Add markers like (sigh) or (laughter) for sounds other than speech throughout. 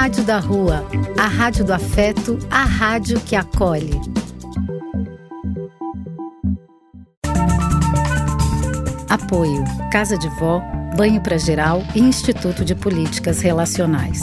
Rádio da Rua, a rádio do afeto, a rádio que acolhe. Apoio: Casa de Vó, Banho para Geral e Instituto de Políticas Relacionais.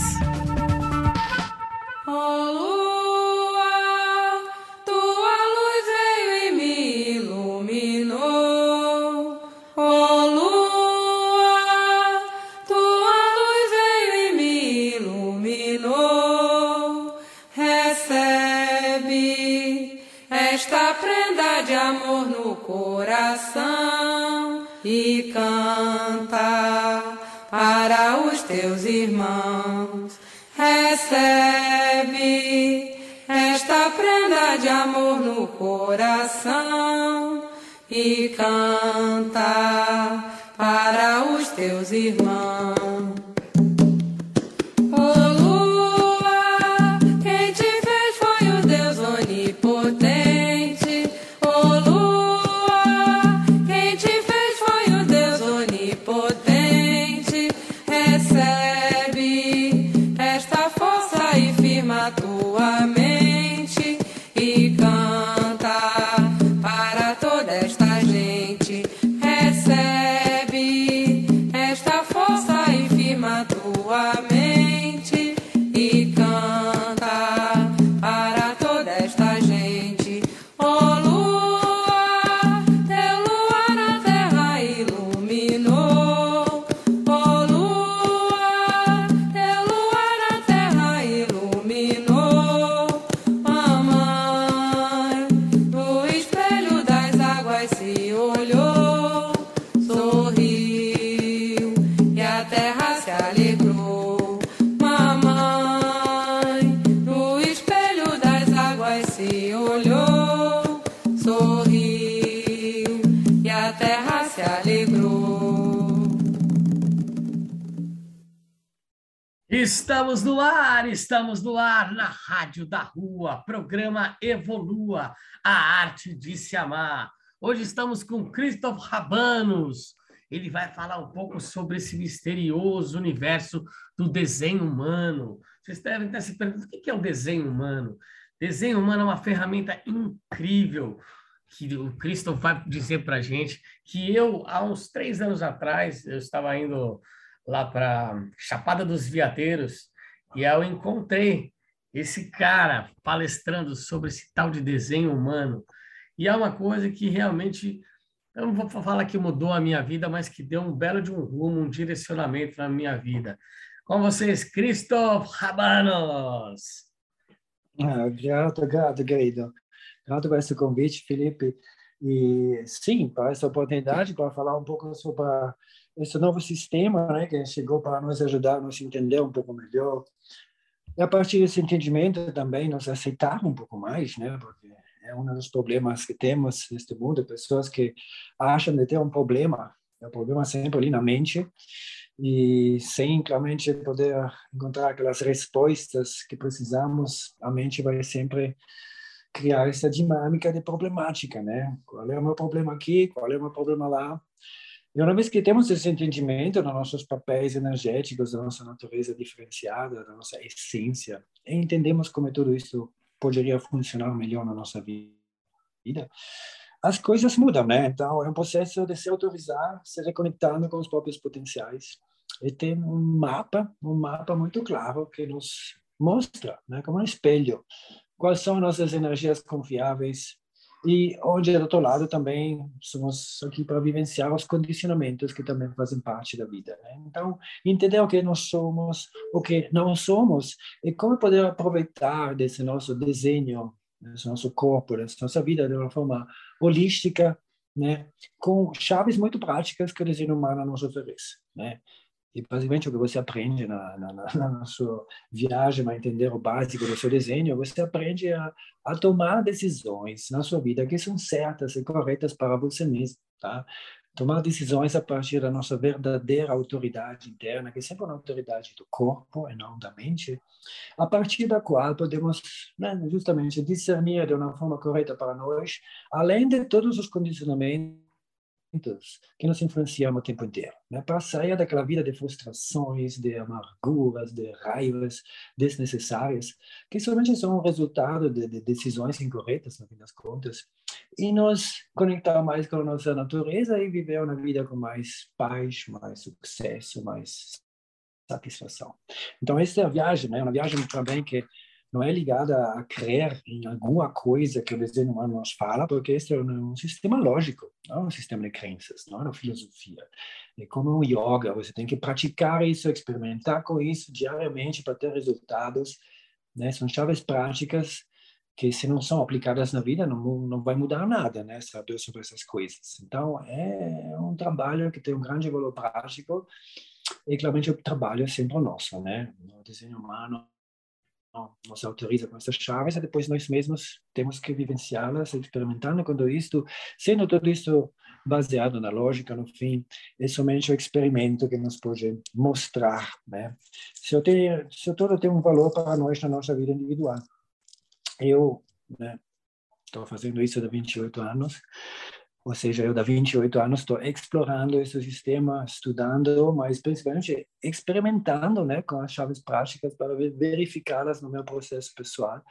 teus irmãos. Estamos no ar, estamos no ar na Rádio da Rua, programa Evolua, a arte de se amar. Hoje estamos com Christoph Rabanos. Ele vai falar um pouco sobre esse misterioso universo do desenho humano. Vocês devem estar se perguntando o que é o desenho humano. Desenho humano é uma ferramenta incrível que o Christoph vai dizer para gente que eu, há uns três anos atrás, eu estava indo lá para Chapada dos Veadeiros e aí eu encontrei esse cara palestrando sobre esse tal de desenho humano. E é uma coisa que realmente, eu não vou falar que mudou a minha vida, mas que deu um belo de um rumo, um direcionamento na minha vida. Com vocês, Christoph Rabanos. Ah, obrigado, obrigado, querido. Obrigado por esse convite, Felipe. E sim, para essa oportunidade para falar um pouco sobre esse novo sistema, né, que chegou para nos ajudar a nos entender um pouco melhor. E a partir desse entendimento também nos aceitar um pouco mais, né, porque é um dos problemas que temos neste mundo, pessoas que acham de ter um problema, é um problema sempre ali na mente, e sem realmente poder encontrar aquelas respostas que precisamos, a mente vai sempre criar essa dinâmica de problemática, né? Qual é o meu problema aqui? Qual é o meu problema lá? E uma vez que temos esse entendimento dos nossos papéis energéticos, da nossa natureza diferenciada, da nossa essência, e entendemos como tudo isso poderia funcionar melhor na nossa vida, as coisas mudam, né? Então, é um processo de se autorizar, se reconectando com os próprios potenciais. E tem um mapa, um mapa muito claro que nos mostra, né, como um espelho, quais são nossas energias confiáveis, e onde, do outro lado, também somos aqui para vivenciar os condicionamentos que também fazem parte da vida. Né? Então, entender o que nós somos, o que não somos, e como poder aproveitar desse nosso desenho, desse nosso corpo, dessa nossa vida de uma forma holística, né? com chaves muito práticas que o desenho humano nos oferece. Né? E basicamente o que você aprende na, na, na, (laughs) sua viagem a entender o básico do seu desenho, você aprende a, a tomar decisões na sua vida que são certas e corretas para você mesmo, tá? Tomar decisões a partir da nossa verdadeira autoridade interna, que é sempre uma autoridade do corpo e não da mente, a partir da qual podemos né, justamente discernir de uma forma correta para nós, além de todos os condicionamentos que nos influenciam o tempo inteiro, né? para sair daquela vida de frustrações, de amarguras, de raivas desnecessárias, que somente são resultado de, de decisões incorretas, no fim das contas, e nos conectar mais com a nossa natureza e viver uma vida com mais paz, mais sucesso, mais satisfação. Então, essa é a viagem, né? Uma viagem também que não é ligada a crer em alguma coisa que o desenho humano nos fala, porque esse é um, sistema lógico, não é um sistema de crenças, não é uma filosofia. É como um yoga, você tem que praticar isso, experimentar com isso diariamente para ter resultados. Né? São chaves práticas que se não são aplicadas na vida não, não vai mudar nada, né? Saber sobre essas coisas. Então é um trabalho que tem um grande valor prático e claramente o trabalho é sempre nosso, né? O desenho humano nos autoriza com essas chaves e depois nós mesmos temos que vivenciá-las, experimentando com isto, sendo tudo isso baseado na lógica, no fim, é somente o experimento que nos pode mostrar, né? Se eu tenho, se tudo tem um valor para nós na nossa vida individual. Eu, né, estou fazendo isso há 28 anos, ou seja, eu, há 28 anos, estou explorando esse sistema, estudando, mas principalmente experimentando né, com as chaves práticas para verificá-las no meu processo pessoal.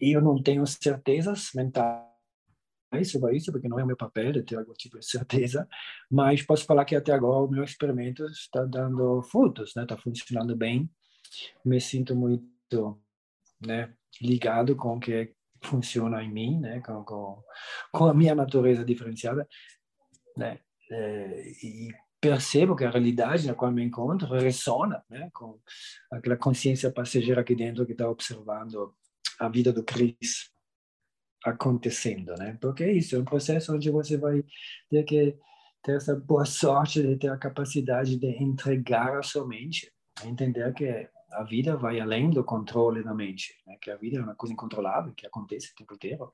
E eu não tenho certezas mentais sobre isso, porque não é o meu papel de ter algum tipo de certeza, mas posso falar que até agora o meu experimento está dando frutos, né? está funcionando bem. Me sinto muito né, ligado com o que funciona em mim, né, com, com, com a minha natureza diferenciada, né, é, e percebo que a realidade na qual me encontro ressona, né, com aquela consciência passageira aqui dentro que está observando a vida do Cris acontecendo, né? Porque é isso, é um processo onde você vai ter que ter essa boa sorte de ter a capacidade de entregar a sua mente, entender que a vida vai além do controle da mente, né? que a vida é uma coisa incontrolável, que acontece o tempo inteiro.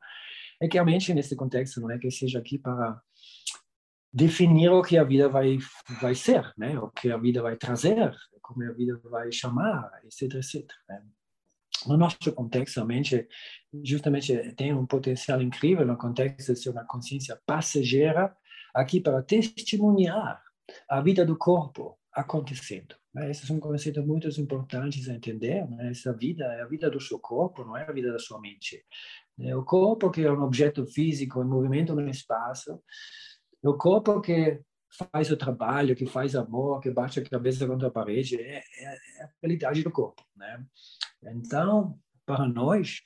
É que a mente, nesse contexto, não é que seja aqui para definir o que a vida vai vai ser, né? O que a vida vai trazer, como a vida vai chamar, etc, etc. Né? No nosso contexto, a mente justamente tem um potencial incrível no contexto de ser uma consciência passageira aqui para testemunhar a vida do corpo acontecendo. Né? Esses são conceitos muito importantes a entender. Né? Essa vida é a vida do seu corpo, não é a vida da sua mente. É o corpo que é um objeto físico em movimento no espaço, é o corpo que faz o trabalho, que faz amor, que bate a cabeça contra a parede, é, é, é a realidade do corpo, né? Então, para nós,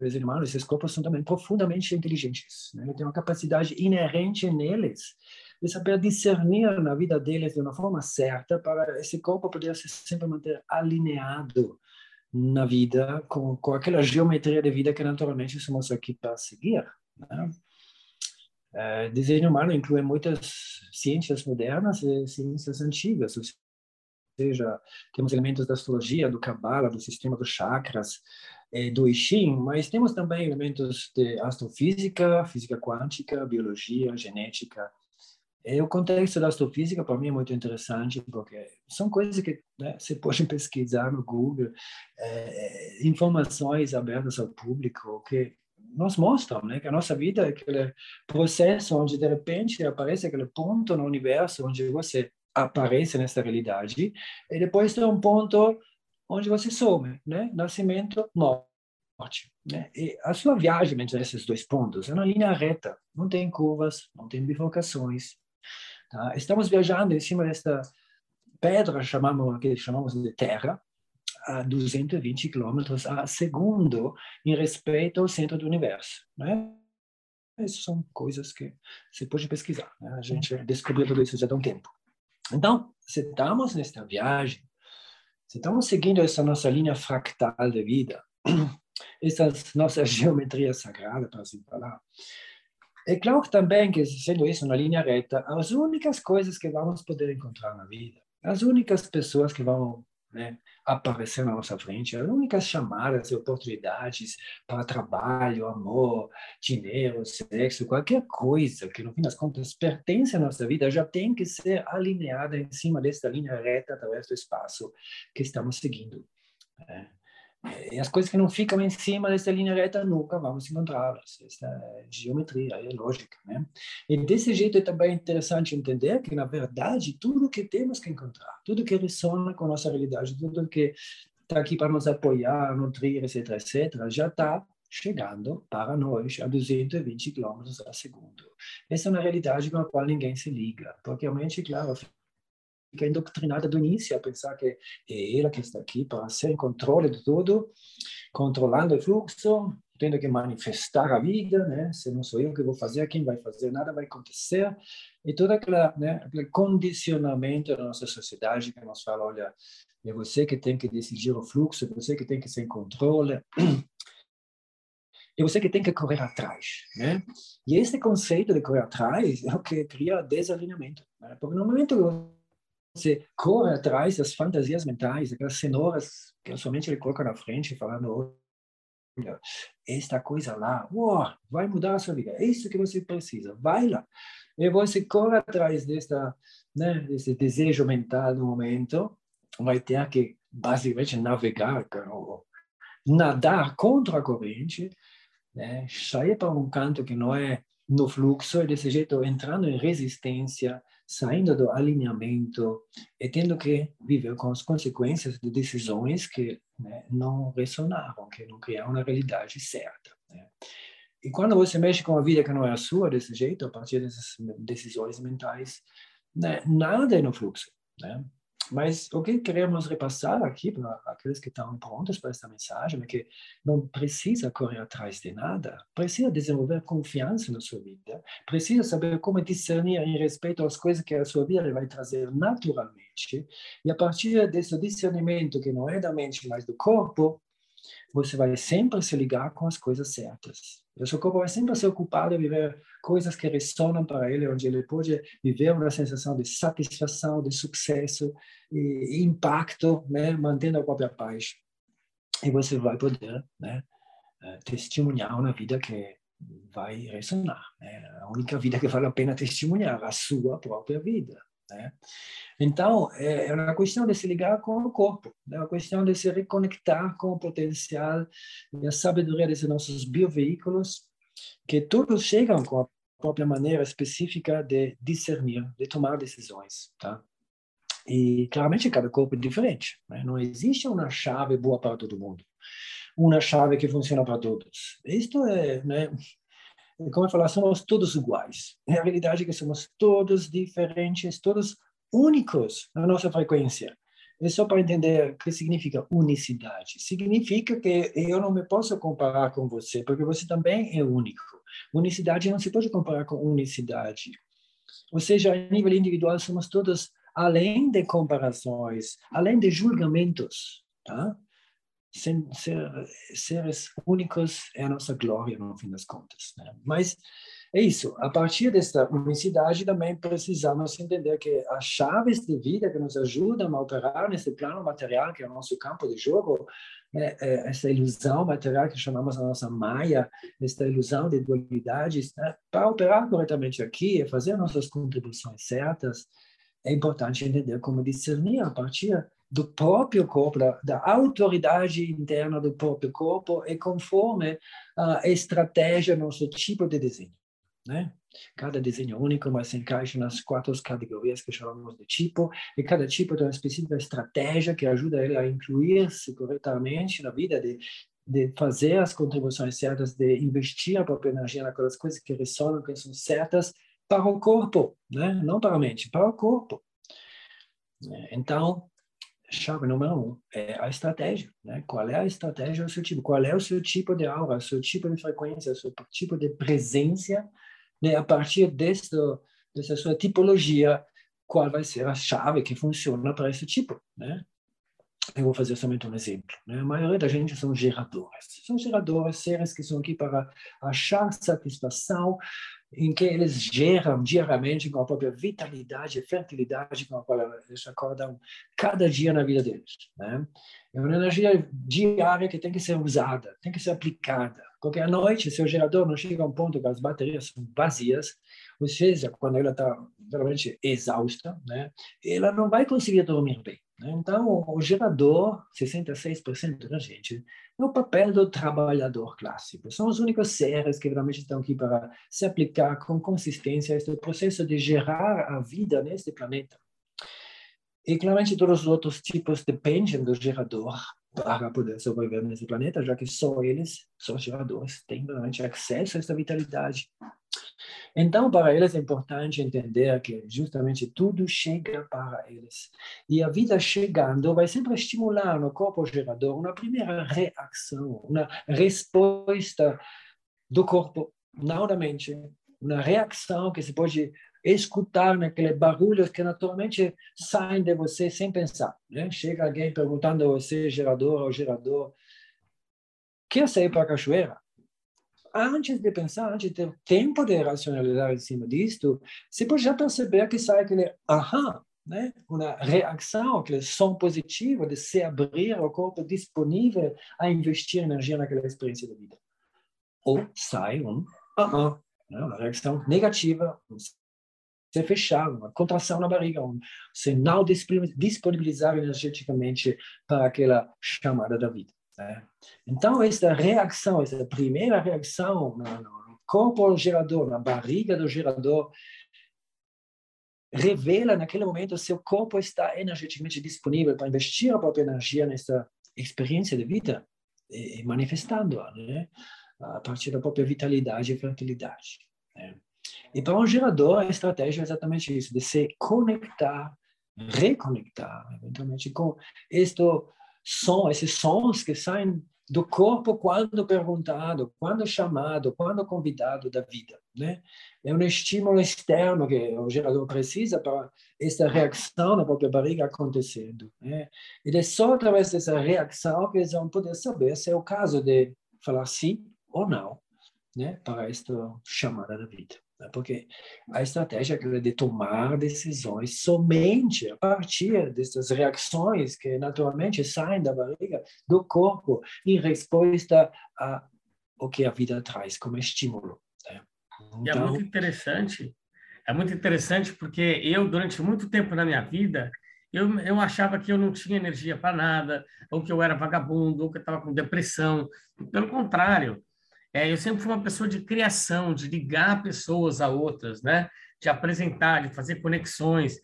os humanos, esses corpos são também profundamente inteligentes, né? Tem uma capacidade inerente neles de saber discernir na vida deles de uma forma certa para esse corpo poder se sempre manter alinhado na vida com, com aquela geometria de vida que naturalmente somos aqui para seguir. Né? É, desenho humano inclui muitas ciências modernas e ciências antigas, ou seja, temos elementos da astrologia, do Kabbalah, do sistema dos chakras, é, do I Ching, mas temos também elementos de astrofísica, física quântica, biologia, genética, é, o contexto da astrofísica, para mim, é muito interessante, porque são coisas que né, você pode pesquisar no Google, é, informações abertas ao público, que nos mostram né, que a nossa vida é aquele processo onde, de repente, aparece aquele ponto no universo onde você aparece nessa realidade, e depois tem um ponto onde você some, né? Nascimento, morte. Né? E a sua viagem entre esses dois pontos é uma linha reta, não tem curvas, não tem bifurcações, Tá? Estamos viajando em cima desta pedra, chamamos, que chamamos de terra, a 220 quilômetros a segundo em respeito ao centro do universo. Né? Essas são coisas que você pode pesquisar. Né? A gente descobriu tudo isso já há um tempo. Então, se estamos nesta viagem, se estamos seguindo essa nossa linha fractal de vida, (clears throat) essa nossa geometria sagrada, para assim falar, é claro também que, sendo isso uma linha reta, as únicas coisas que vamos poder encontrar na vida, as únicas pessoas que vão né, aparecer na nossa frente, as únicas chamadas e oportunidades para trabalho, amor, dinheiro, sexo, qualquer coisa que, no fim das contas, pertence à nossa vida, já tem que ser alinhada em cima desta linha reta através do espaço que estamos seguindo. Né? E as coisas que não ficam em cima dessa linha reta nunca vamos encontrá-las. Essa geometria, é lógica. Né? E desse jeito é também interessante entender que, na verdade, tudo que temos que encontrar, tudo que ressona com a nossa realidade, tudo que está aqui para nos apoiar, nutrir, etc., etc., já está chegando para nós a 220 km a segundo. Essa é uma realidade com a qual ninguém se liga, porque a mente, claro, fica indoctrinada do início a pensar que é ela que está aqui para ser em controle de tudo, controlando o fluxo, tendo que manifestar a vida, né? Se não sou eu que vou fazer, quem vai fazer? Nada vai acontecer. E todo aquela, né, aquele condicionamento da nossa sociedade que nos fala, olha, é você que tem que decidir o fluxo, é você que tem que ser em controle. É você que tem que correr atrás, né? E esse conceito de correr atrás é o que cria desalinhamento, né? Porque no momento você corre atrás das fantasias mentais, aquelas cenouras que somente ele coloca na frente, falando: olha, esta coisa lá, vai mudar a sua vida, é isso que você precisa, vai lá. E você corre atrás desta, né, desse desejo mental no momento, vai ter que basicamente navegar, ou nadar contra a corrente, né, sair para um canto que não é no fluxo e desse jeito entrando em resistência, saindo do alinhamento e tendo que viver com as consequências de decisões que né, não ressonaram, que não criaram uma realidade certa. Né? E quando você mexe com a vida que não é a sua desse jeito, a partir dessas decisões mentais, né, nada é no fluxo. Né? Mas o que queremos repassar aqui para aqueles que estão prontos para esta mensagem é que não precisa correr atrás de nada, precisa desenvolver confiança na sua vida, precisa saber como discernir em respeito às coisas que a sua vida vai trazer naturalmente, e a partir desse discernimento que não é da mente, mas do corpo, você vai sempre se ligar com as coisas certas. O seu corpo vai sempre se ocupar de viver coisas que ressonam para ele, onde ele pode viver uma sensação de satisfação, de sucesso e impacto, né, mantendo a própria paz. E você vai poder, né, eh, testemunhar uma vida que vai ressonar. Né? A única vida que vale a pena testemunhar, a sua própria vida. Né? Então, é, é uma questão de se ligar com o corpo, é uma questão de se reconectar com o potencial e a sabedoria desses nossos bioveículos, que todos chegam com a própria maneira específica de discernir, de tomar decisões. Tá? E, claramente, cada corpo é diferente. Né? Não existe uma chave boa para todo mundo, uma chave que funciona para todos. Isto é, né, como eu falar, somos todos iguais. É a realidade é que somos todos diferentes, todos únicos na nossa frequência. É só para entender o que significa unicidade. Significa que eu não me posso comparar com você, porque você também é único. Unicidade não se pode comparar com unicidade. Ou seja, a nível individual, somos todos além de comparações, além de julgamentos. Tá? Ser, seres únicos é a nossa glória, no fim das contas. Né? Mas é isso. A partir desta unicidade, também precisamos entender que as chaves de vida que nos ajudam a operar nesse plano material, que é o nosso campo de jogo, né? é essa ilusão material que chamamos a nossa maia, esta ilusão de dualidades, né? para operar corretamente aqui e fazer nossas contribuições certas, é importante entender como discernir a partir do próprio corpo, da, da, autoridade interna do próprio corpo e conforme a estratégia, nosso tipo de desenho. Né? Cada desenho é único, mas se encaixa nas quatro categorias que chamamos de tipo, e cada tipo tem uma específica estratégia que ajuda ele a incluir-se corretamente na vida, de, de fazer as contribuições certas, de investir a própria energia naquelas coisas que ressonam, que são certas para o corpo, né? não para a mente, para o corpo. Então, chave número um é a estratégia, né? Qual é a estratégia do seu tipo? Qual é o seu tipo de aura, o seu tipo de frequência, o seu tipo de presença, né? A partir desse, dessa sua tipologia, qual vai ser a chave que funciona para esse tipo, né? Eu vou fazer somente um exemplo. Né? A maioria da gente são geradores. São geradores, seres que estão aqui para achar satisfação em que eles geram diariamente com a própria vitalidade fertilidade com a qual eles acordam cada dia na vida deles. Né? É uma energia diária que tem que ser usada, tem que ser aplicada. Porque à noite, se o gerador não chega a um ponto que as baterias são vazias, ou seja, quando ela está realmente exausta, né, ela não vai conseguir dormir bem. Né? Então, o gerador, 66% da gente, é o papel do trabalhador clássico. São os únicos seres que realmente estão aqui para se aplicar com consistência a este processo de gerar a vida neste planeta. E claramente todos os outros tipos dependem do gerador para poder sobreviver nesse planeta, já que só eles, só os geradores, têm realmente acesso a esta vitalidade. Então, para eles é importante entender que justamente tudo chega para eles. E a vida chegando vai sempre estimular no corpo gerador uma primeira reação, uma resposta do corpo, não da mente, uma reação que se pode escutar naqueles barulhos que naturalmente saem de você sem pensar. Né? Chega alguém perguntando a você, gerador ou gerador, quer sair para a cachoeira? Antes de pensar, antes de ter tempo de racionalizar em cima disto, você pode já perceber que sai aquele aham, né? uma reação, aquele som positivo de se abrir o corpo disponível a investir energia naquela experiência da vida. Ou sai um aham, né? uma reação negativa, se fechar, uma contração na barriga, um, se não disponibilizar energeticamente para aquela chamada da vida. Né? Então, essa reação, essa primeira reação no corpo do gerador, na barriga do gerador, revela naquele momento seu corpo está energeticamente disponível para investir a própria energia nessa experiência de vida e manifestando-a né? a partir da própria vitalidade e fertilidade. Né? E para um gerador, a estratégia é exatamente isso, de se conectar, reconectar, eventualmente, com este som, esses sons que saem do corpo quando perguntado, quando chamado, quando convidado da vida, né? É um estímulo externo que o gerador precisa para essa reação na própria barriga acontecendo, né? E é só através dessa reação que eles vão poder saber se é o caso de falar sim ou não, né? Para esta chamada da vida. Né? Porque a estratégia é de tomar decisões somente a partir dessas reações que naturalmente saem da barriga, do corpo, em resposta a o que a vida traz como estímulo. Né? Então... E é muito então interessante, é muito interessante porque eu, durante muito tempo na minha vida, eu, eu achava que eu não tinha energia para nada, ou que eu era vagabundo, ou que eu estava com depressão. Pelo contrário, é, eu sempre fui uma pessoa de criação, de ligar pessoas a outras, né? De apresentar, de fazer conexões.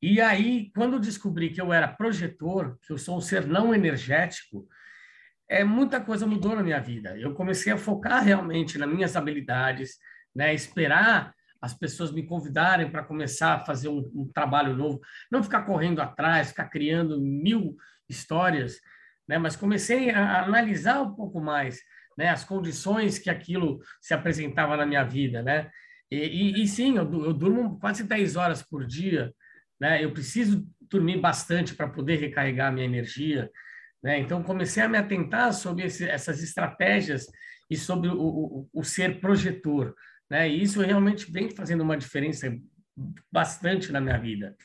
E aí, quando eu descobri que eu era projetor, que eu sou um ser não energético, é muita coisa mudou na minha vida. Eu comecei a focar realmente nas minhas habilidades, né? Esperar as pessoas me convidarem para começar a fazer um, um, trabalho novo, não ficar correndo atrás, ficar criando mil histórias, né? Mas comecei a analisar um pouco mais né, as condições que aquilo se apresentava na minha vida, né? E, e, e sim, eu, eu, durmo quase 10 horas por dia, né? Eu preciso dormir bastante para poder recarregar a minha energia, né? Então, comecei a me atentar sobre esse, essas estratégias e sobre o, o, o ser projetor, né? E isso realmente vem fazendo uma diferença bastante na minha vida.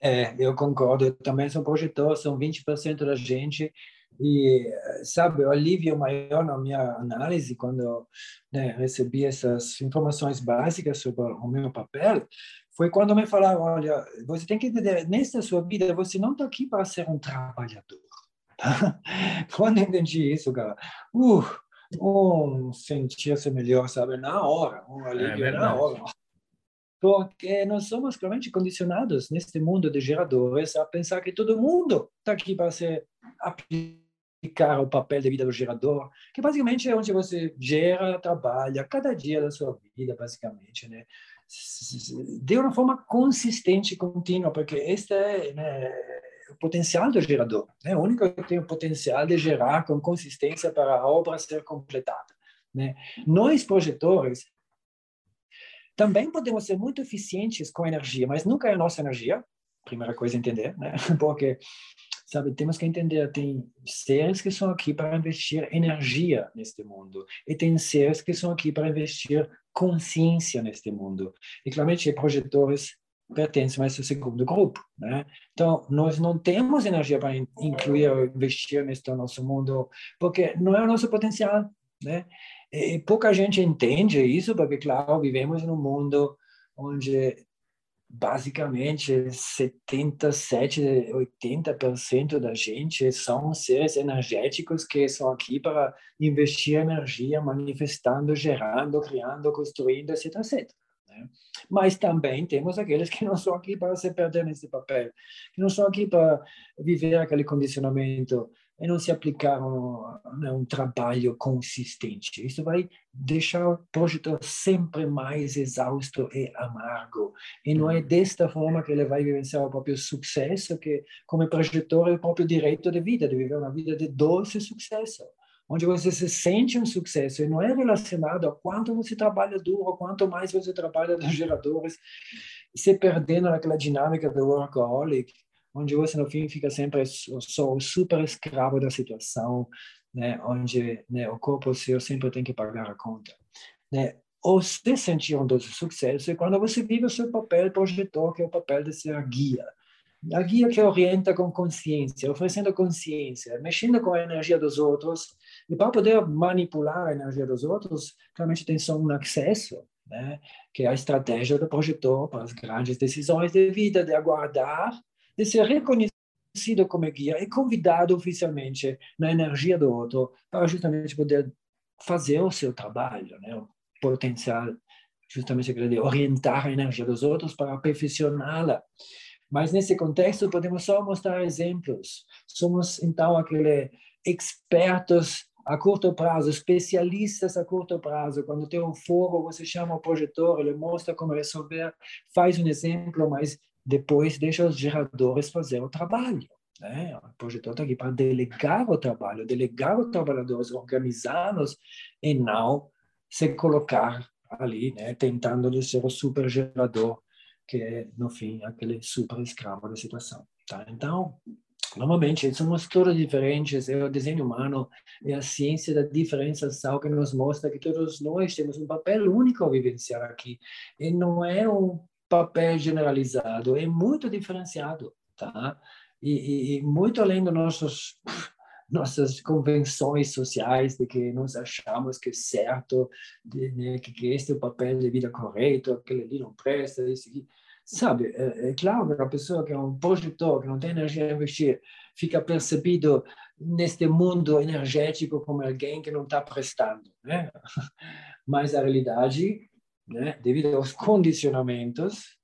É, eu concordo. Eu também sou projetor, são 20% da gente e, sabe, o alívio maior na minha análise, quando né, recebi essas informações básicas sobre o meu papel, foi quando me falaram: olha, você tem que entender, nesta sua vida, você não está aqui para ser um trabalhador. quando (laughs) entendi isso, cara, uh, um sentir-se melhor, sabe, na hora, um alívio é na hora. Porque nós somos claramente condicionados neste mundo de geradores a pensar que todo mundo está aqui para ser aplicado explicar o papel da vida do gerador, que basicamente é onde você gera, trabalha cada dia da sua vida, basicamente, né? De uma forma consistente e contínua, porque este é né, o potencial do gerador, né? O único que tem o potencial de gerar com consistência para a obra ser completada, né? Nós projetores também podemos ser muito eficientes com energia, mas nunca é a nossa energia, primeira coisa a entender, né? (laughs) Porque sabe? Temos que entender, tem seres que são aqui para investir energia neste mundo e tem seres que são aqui para investir consciência neste mundo. E claramente projetores pertencem a esse segundo grupo, né? Então, nós não temos energia para incluir ou investir neste nosso mundo, porque não é o nosso potencial, né? E pouca gente entende isso, porque, claro, vivemos num mundo onde basicamente 77, 80% da gente são seres energéticos que estão aqui para investir energia, manifestando, gerando, criando, construindo, etc. Né? Mas também temos aqueles que não estão aqui para se perder nesse papel, que não estão aqui para viver aquele condicionamento e não se aplicar um, né, um trabalho consistente. Isso vai deixar o projeto sempre mais exausto e amargo. E não é desta forma que ele vai vivenciar o próprio sucesso, que como projetor é o próprio direito de vida, de viver uma vida de doce sucesso onde você se sente um sucesso e não é relacionado a quanto você trabalha duro, quanto mais você trabalha nos geradores, se perdendo naquela dinâmica do workaholic, onde você no fim fica sempre só o super escravo da situação, né, onde né, o corpo seu sempre tem que pagar a conta. Né? Ou se sentir um doce sucesso é quando você vive o seu papel projetor, que é o papel de ser a guia. A guia que orienta com consciência, oferecendo consciência, mexendo com a energia dos outros. E para poder manipular a energia dos outros, realmente tem só um acesso, né? que é a estratégia do projetor para as grandes decisões de vida, de aguardar de ser reconhecido como guia e convidado oficialmente na energia do outro para justamente poder fazer o seu trabalho, né? o potencial justamente de orientar a energia dos outros para perfeccioná-la. Mas nesse contexto podemos só mostrar exemplos. Somos então aqueles expertos a curto prazo, especialistas a curto prazo. Quando tem um fogo, você chama o projetor, ele mostra como resolver, faz um exemplo, mas depois deixa os geradores fazer o trabalho. Né? O projetor está aqui para delegar o trabalho, delegar os trabalhadores, organizá-los e não se colocar ali, né? tentando ser o super gerador, que é, no fim, aquele super escravo da situação. Tá? Então, Normalmente, somos todos diferentes, é o desenho humano, é a ciência da diferenciação que nos mostra que todos nós temos um papel único a vivenciar aqui. E não é um papel generalizado, é muito diferenciado, tá? E, e, muito além dos nossos (laughs) nossas convenções sociais de que nós achamos que é certo, de, né, que este é o papel de vida correto, aquele ali não presta, isso aqui. Sabe, é, é claro que a pessoa que é um projetor, que não tem energia a investir, fica percebido neste mundo energético como alguém que não está prestando, né? (laughs) Mas a realidade né, aos (laughs) condicionamentos,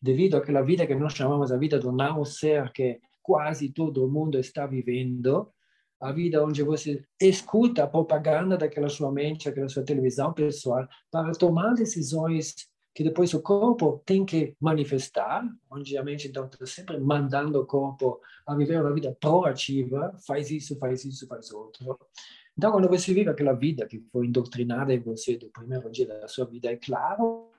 devido àquela vida que nós chamamos a vida do não ser que quase todo mundo está vivendo, a vida onde você escuta a propaganda daquela sua mente, daquela sua televisão pessoal, para tomar decisões que depois o corpo tem que manifestar, onde a mente então está sempre mandando o corpo a viver uma vida proativa, faz isso, faz isso, faz outro. Então, quando você vive aquela vida que foi indoctrinada em você do primeiro dia da sua vida, é claro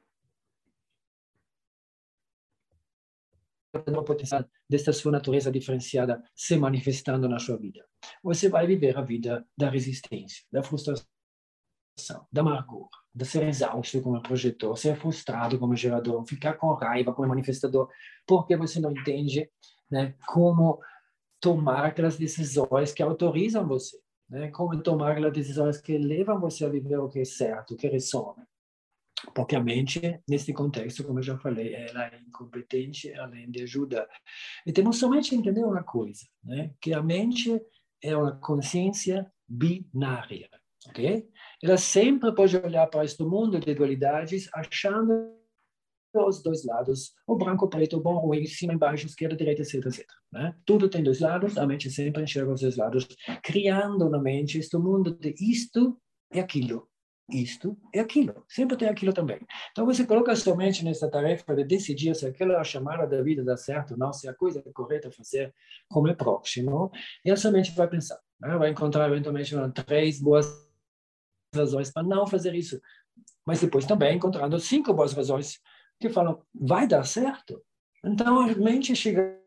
o potencial desta sua natureza diferenciada se manifestando na sua vida. Você vai viver a vida da resistência, da frustração, da amargura, de ser exausto como projetor, ser frustrado como gerador, ficar com raiva como manifestador, porque você não entende né, como tomar aquelas decisões que autorizam você né? como tomar as decisões que levam você a viver o que é certo, o que ressona. Porque a mente, nesse contexto, como eu já falei, ela é incompetente além de ajuda. E temos somente entender uma coisa, né? que a mente é uma consciência binária. ok? Ela sempre pode olhar para este mundo de dualidades achando os dois lados, o branco, o preto, o bom, o ruim, cima, embaixo, esquerda, direita, etc, etc. Né? Tudo tem dois lados, a mente sempre enxerga os dois lados, criando na mente este mundo de isto e aquilo. Isto e aquilo. Sempre tem aquilo também. Então você coloca sua mente nessa tarefa de decidir se aquela chamada da vida dá certo ou não, se a coisa é correta fazer como é próximo, e a sua mente vai pensar. Né? Vai encontrar eventualmente três boas razões para não fazer isso. Mas depois também encontrando cinco boas razões que falam, vai dar certo? Então, a mente chega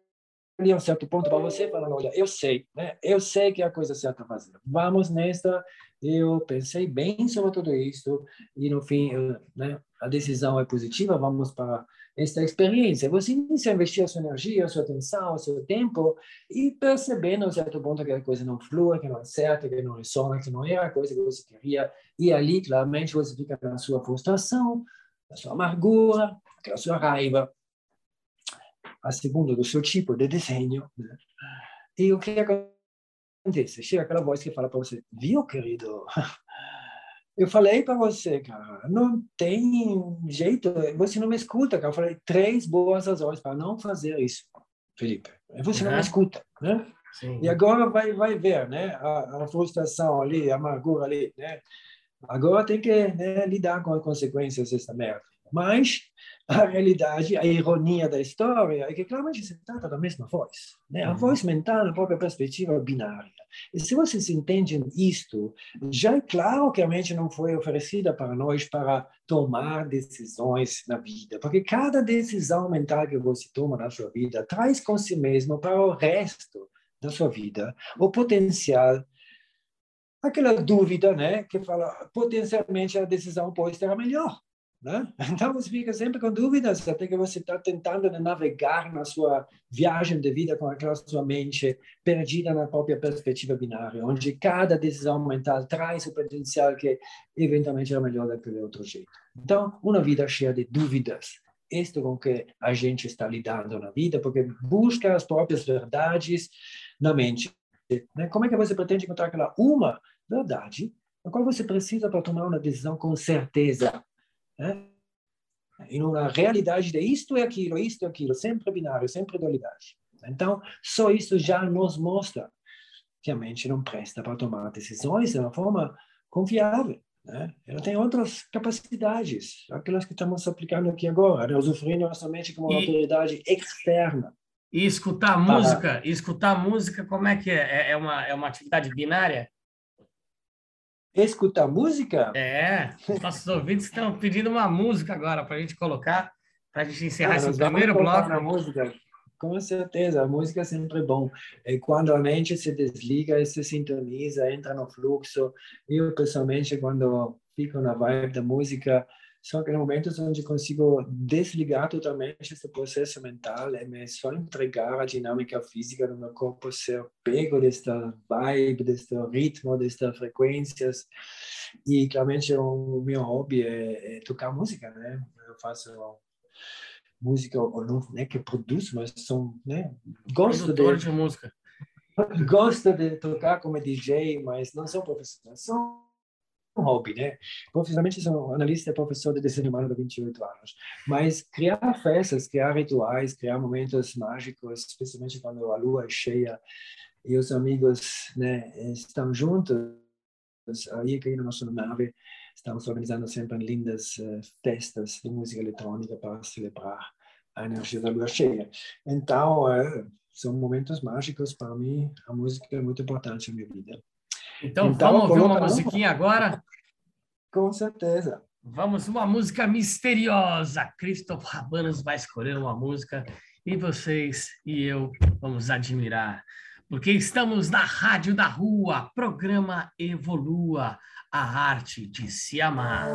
ali a um certo ponto para você falando, olha, eu sei, né? eu sei que é a coisa certa a fazer. Vamos nesta, eu pensei bem sobre tudo isso e no fim, eu, né, a decisão é positiva, vamos para esta experiência. Você inicia a investir a sua energia, a sua atenção, o seu tempo e percebendo a um certo ponto que a coisa não flui, que não é certa, que não ressona, que não é a coisa que você queria. E ali, claramente, você fica na sua frustração, a sua amargura, aquela sua raiva. a segunda do seu tipo de desenho. Né? E o que acontece? Chega aquela voz que fala para você, viu, querido? (laughs) Eu falei para você, cara, não tem jeito, você não me escuta, cara. Eu falei três boas razões para não fazer isso, Felipe. Você uhum. não me escuta, né? Sim. E agora vai, vai ver, né? A, a, frustração ali, a amargura ali, né? Agora tem que né, lidar com as consequências dessa merda. Mas a realidade, a ironia da história é que claramente se trata da mesma voz. Né? A uhum. voz mental, a própria perspectiva binária. E se vocês entendem isto, já é claro que a mente não foi oferecida para nós para tomar decisões na vida, porque cada decisão mental que você toma na sua vida traz com si mesmo para o resto da sua vida o potencial aquela dúvida, né, que fala potencialmente a decisão pode estar melhor. Né? (laughs) Então você fica sempre com dúvidas, até que você está tentando navegar na sua viagem de vida com aquela sua mente perdida na própria perspectiva binária, onde cada decisão mental traz o potencial que eventualmente é melhor daquele outro jeito. Então, uma vida cheia de dúvidas. Isto com que a gente está lidando na vida, porque busca as próprias verdades na mente. Né? Como é que você pretende encontrar aquela uma verdade na qual você precisa para tomar uma decisão com certeza? Né? Em uma realidade de isto é aquilo, isto é aquilo, sempre binário, sempre dualidade. Então, só isso já nos mostra que a mente não presta para tomar decisões de uma forma confiável. Né? Ela tem outras capacidades, aquelas que estamos aplicando aqui agora, né? usufruindo nossa mente como uma e, autoridade externa. E escutar música, e escutar música, como é que é? É, é uma, é uma atividade binária? Escutar música? É, nossos ouvintes estão pedindo uma música agora para a gente colocar, para a gente encerrar ah, esse primeiro bloco. Na música. Com certeza, a música é sempre bom. E quando a mente se desliga e se sintoniza, entra no fluxo. Eu, pessoalmente, quando fico na vibe da música, são aqueles momentos onde consigo desligar totalmente esse processo mental e me só entregar a dinâmica física do meu corpo, ser pego desta vibe, deste ritmo, destas frequências. E claramente o meu hobby é, é tocar música, né? Eu faço música, ou não é que produzo, mas são, né? Gosto de, de música. (laughs) Gosto de tocar como DJ, mas não sou profissional. Sou um hobby, né? Profissionalmente sou analista e professor de desenho humano há 28 anos. Mas criar festas, criar rituais, criar momentos mágicos, especialmente quando a lua é cheia e os amigos né, estão juntos, aí aqui na nossa nave estamos organizando sempre lindas uh, festas de música eletrônica para celebrar a energia da lua cheia. Então, uh, são momentos mágicos para mim. A música é muito importante na minha vida. Então, então vamos ouvir uma musiquinha agora? Com certeza. Vamos, uma música misteriosa. Christoph Rabanas vai escolher uma música e vocês e eu vamos admirar. Porque estamos na Rádio da Rua, programa Evolua, a arte de se amar.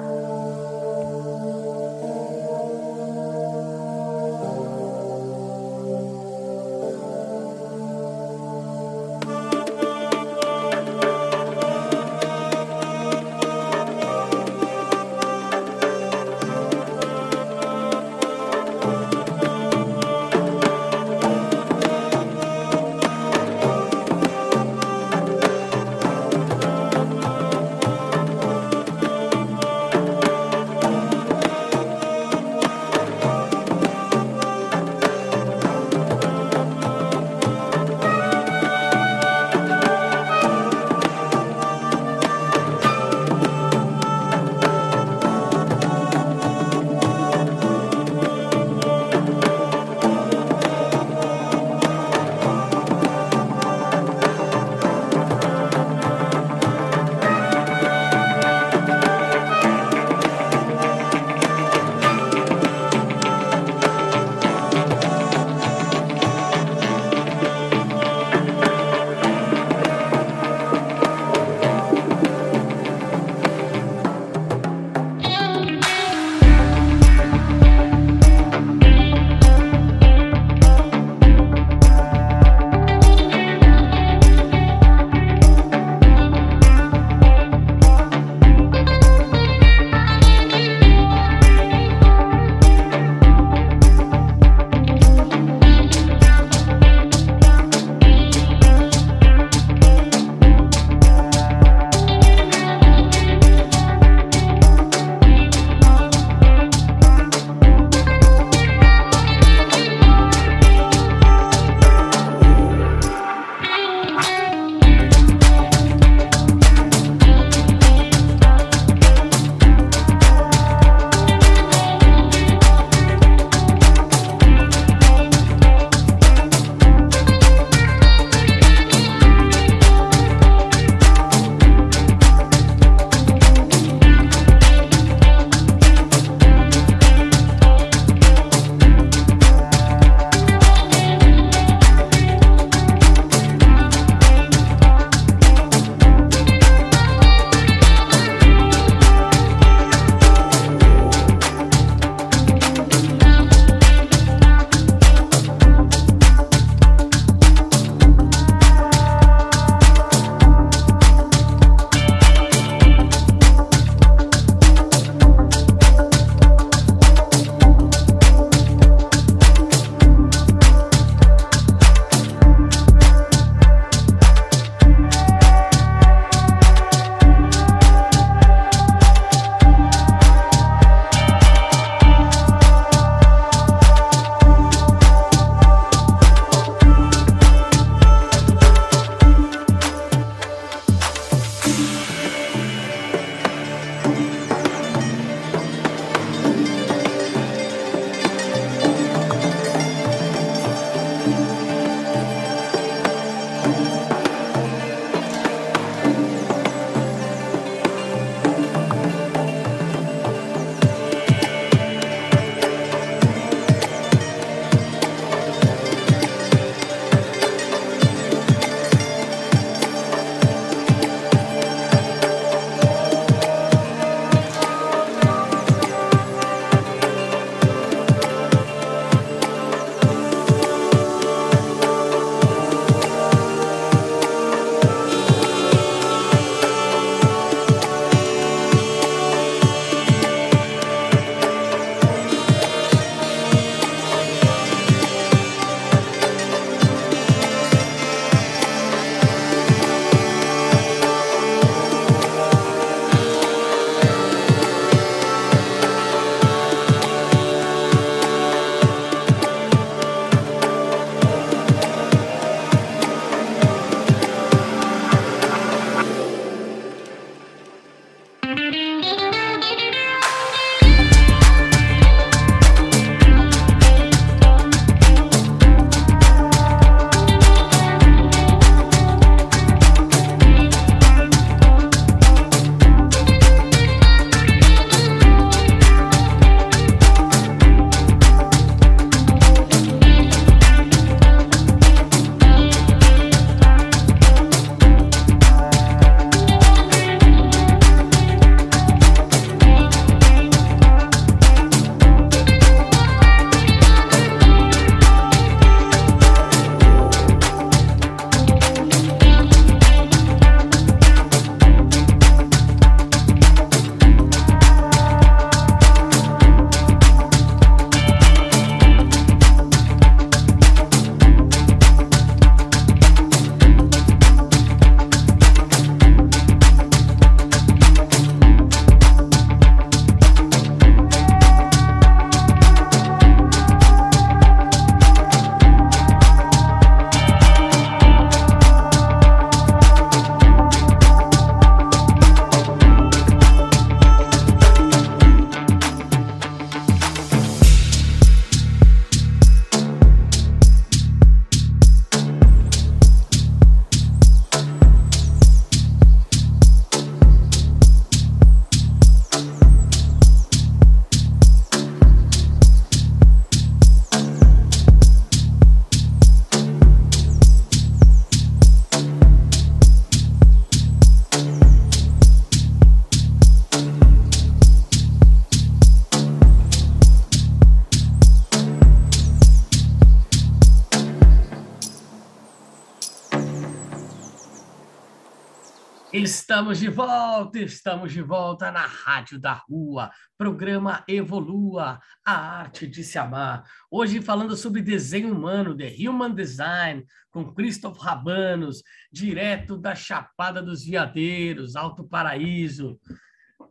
Estamos de volta, estamos de volta na Rádio da Rua, programa Evolua, a arte de se amar. Hoje falando sobre desenho humano, The Human Design, com Christoph Rabanos, direto da Chapada dos Veadeiros, Alto Paraíso.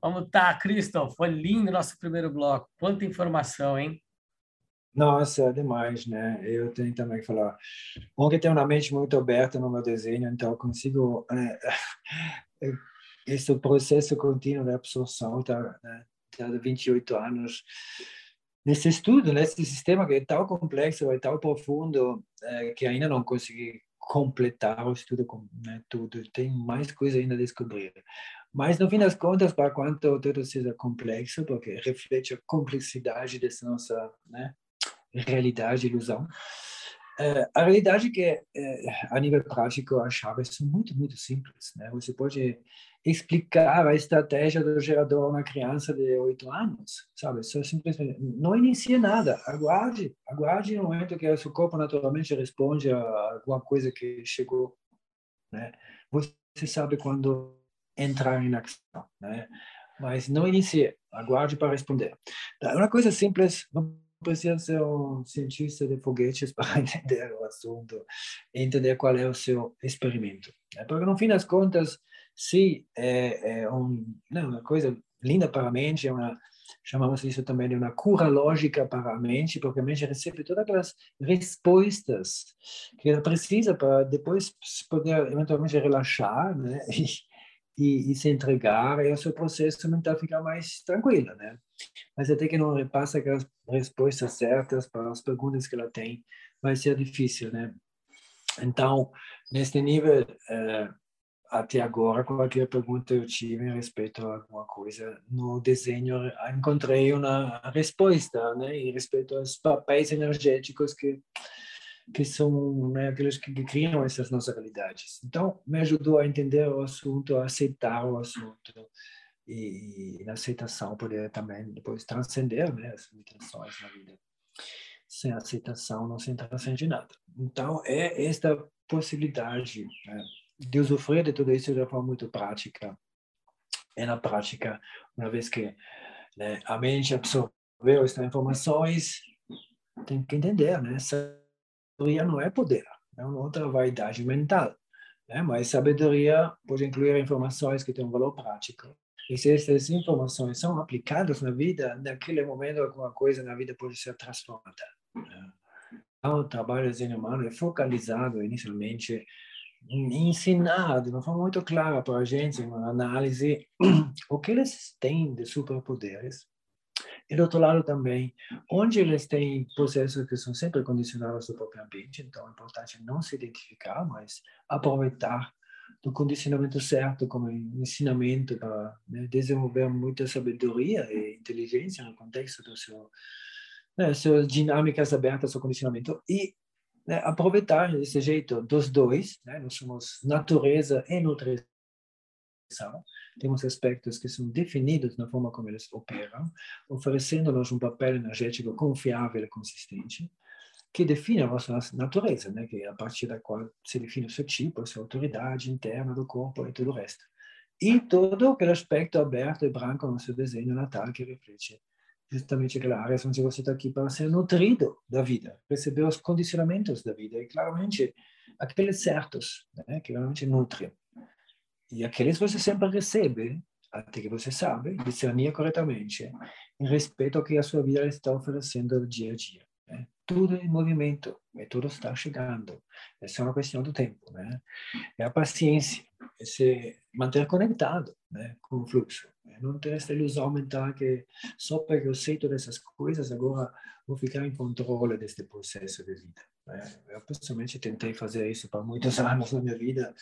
Vamos tá, Christoph, foi lindo nosso primeiro bloco. Quanta informação, hein? Nossa, é demais, né? Eu tenho também que falar. Bom que tenho uma mente muito aberta no meu desenho, então eu consigo. Né, esse processo contínuo de absorção tá, né, há 28 anos nesse estudo, nesse sistema que é tão complexo, é tão profundo, é, que ainda não consegui completar o estudo com né, tudo. Tem mais coisa ainda a descobrir. Mas, no fim das contas, para quanto tudo seja complexo, porque reflete a complexidade dessa nossa né, realidade, ilusão. Uh, a realidade é que, uh, a nível prático, as chaves são muito, muito simples. Né? Você pode explicar a estratégia do gerador a uma criança de oito anos, sabe? Só simplesmente não inicie nada. Aguarde, aguarde no momento que o seu corpo naturalmente responde a alguma coisa que chegou. Né? Você sabe quando entrar em ação, né? Mas não inicie, aguarde para responder. É uma coisa simples, precisa ser um cientista de foguetes (laughs) para entender o assunto, entender qual é o seu experimento. Porque, no fim das contas, se é, é um, não, uma coisa linda para a mente, é uma, chamamos isso também de uma cura lógica para a mente, porque a mente recebe todas aquelas respostas que ela precisa para depois poder eventualmente relaxar, né? E, e, e se entregar, e o seu processo mental fica mais tranquilo, né? Mas até que não repassa aquelas respostas certas para as perguntas que ela tem, vai ser difícil, né? Então, neste nível, uh, até agora, qualquer pergunta eu tive a respeito a alguma coisa no desenho, encontrei uma resposta, né? Em respeito aos papéis energéticos que que são né, aqueles que, que criam essas nossas realidades. Então, me ajudou a entender o assunto, a aceitar o assunto e, e na aceitação poder também depois transcender né, as limitações na vida. Sem aceitação não se transcende nada. Então, é esta possibilidade né, de usufruir de tudo isso de uma forma muito prática. É na prática, uma vez que né, a mente absorveu essas informações, tem que entender, né? Sabedoria não é poder, é uma outra vaidade mental. Né? Mas sabedoria pode incluir informações que têm um valor prático e se essas informações são aplicadas na vida, naquele momento alguma coisa na vida pode ser transformada. Então, o trabalho de humano é focalizado inicialmente em ensinar de uma forma muito clara para a gente, uma análise, (clears throat) o que eles têm de superpoderes. E do outro lado também, onde eles têm processos que são sempre condicionados ao próprio ambiente, então é importante não se identificar, mas aproveitar do condicionamento certo como ensinamento para né, desenvolver muita sabedoria e inteligência no contexto do seu né, suas dinâmicas abertas ao condicionamento e né, aproveitar desse jeito dos dois né, nós somos natureza e nutrição. Temos aspectos que são definidos na forma como eles operam oferecendo-nos um papel energético confiável e consistente que define a nossa natureza, né? que é a partir da qual se define o seu tipo, a sua autoridade interna do corpo e tudo o resto. E todo aquele aspecto aberto e branco no seu desenho natal que reflete justamente aquela área onde você está aqui para ser nutrido da vida, receber os condicionamentos da vida e claramente aqueles certos, né? que realmente nutrem. E aqueles você sempre recebe, até que você sabe discernir corretamente, em respeito ao que a sua vida está oferecendo dia a dia tudo em movimento, e tudo está chegando. Essa é uma questão do tempo, né? É a paciência, é se manter conectado, né, com o fluxo. É não ter essa ilusão mental que só porque eu sei todas essas coisas agora vou ficar em controle deste processo de vida. Né? Eu pessoalmente tentei fazer isso por muitos (laughs) anos na minha vida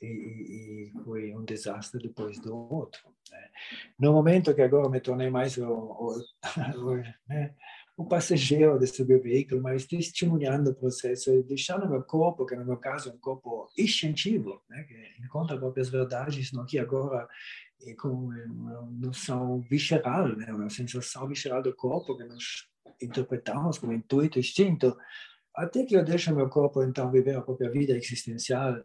e, e, foi um desastre depois do outro. Né? No momento que agora me tornei mais o, o, (laughs) o né? O passageiro desse veículo, mas testemunhando o processo, deixando meu corpo, que no meu caso é um corpo instintivo, né, que encontra próprias verdades no aqui agora, e com uma noção visceral, né, uma sensação visceral do corpo que nós interpretamos como intuito, instinto, até que eu deixo meu corpo então viver a própria vida existencial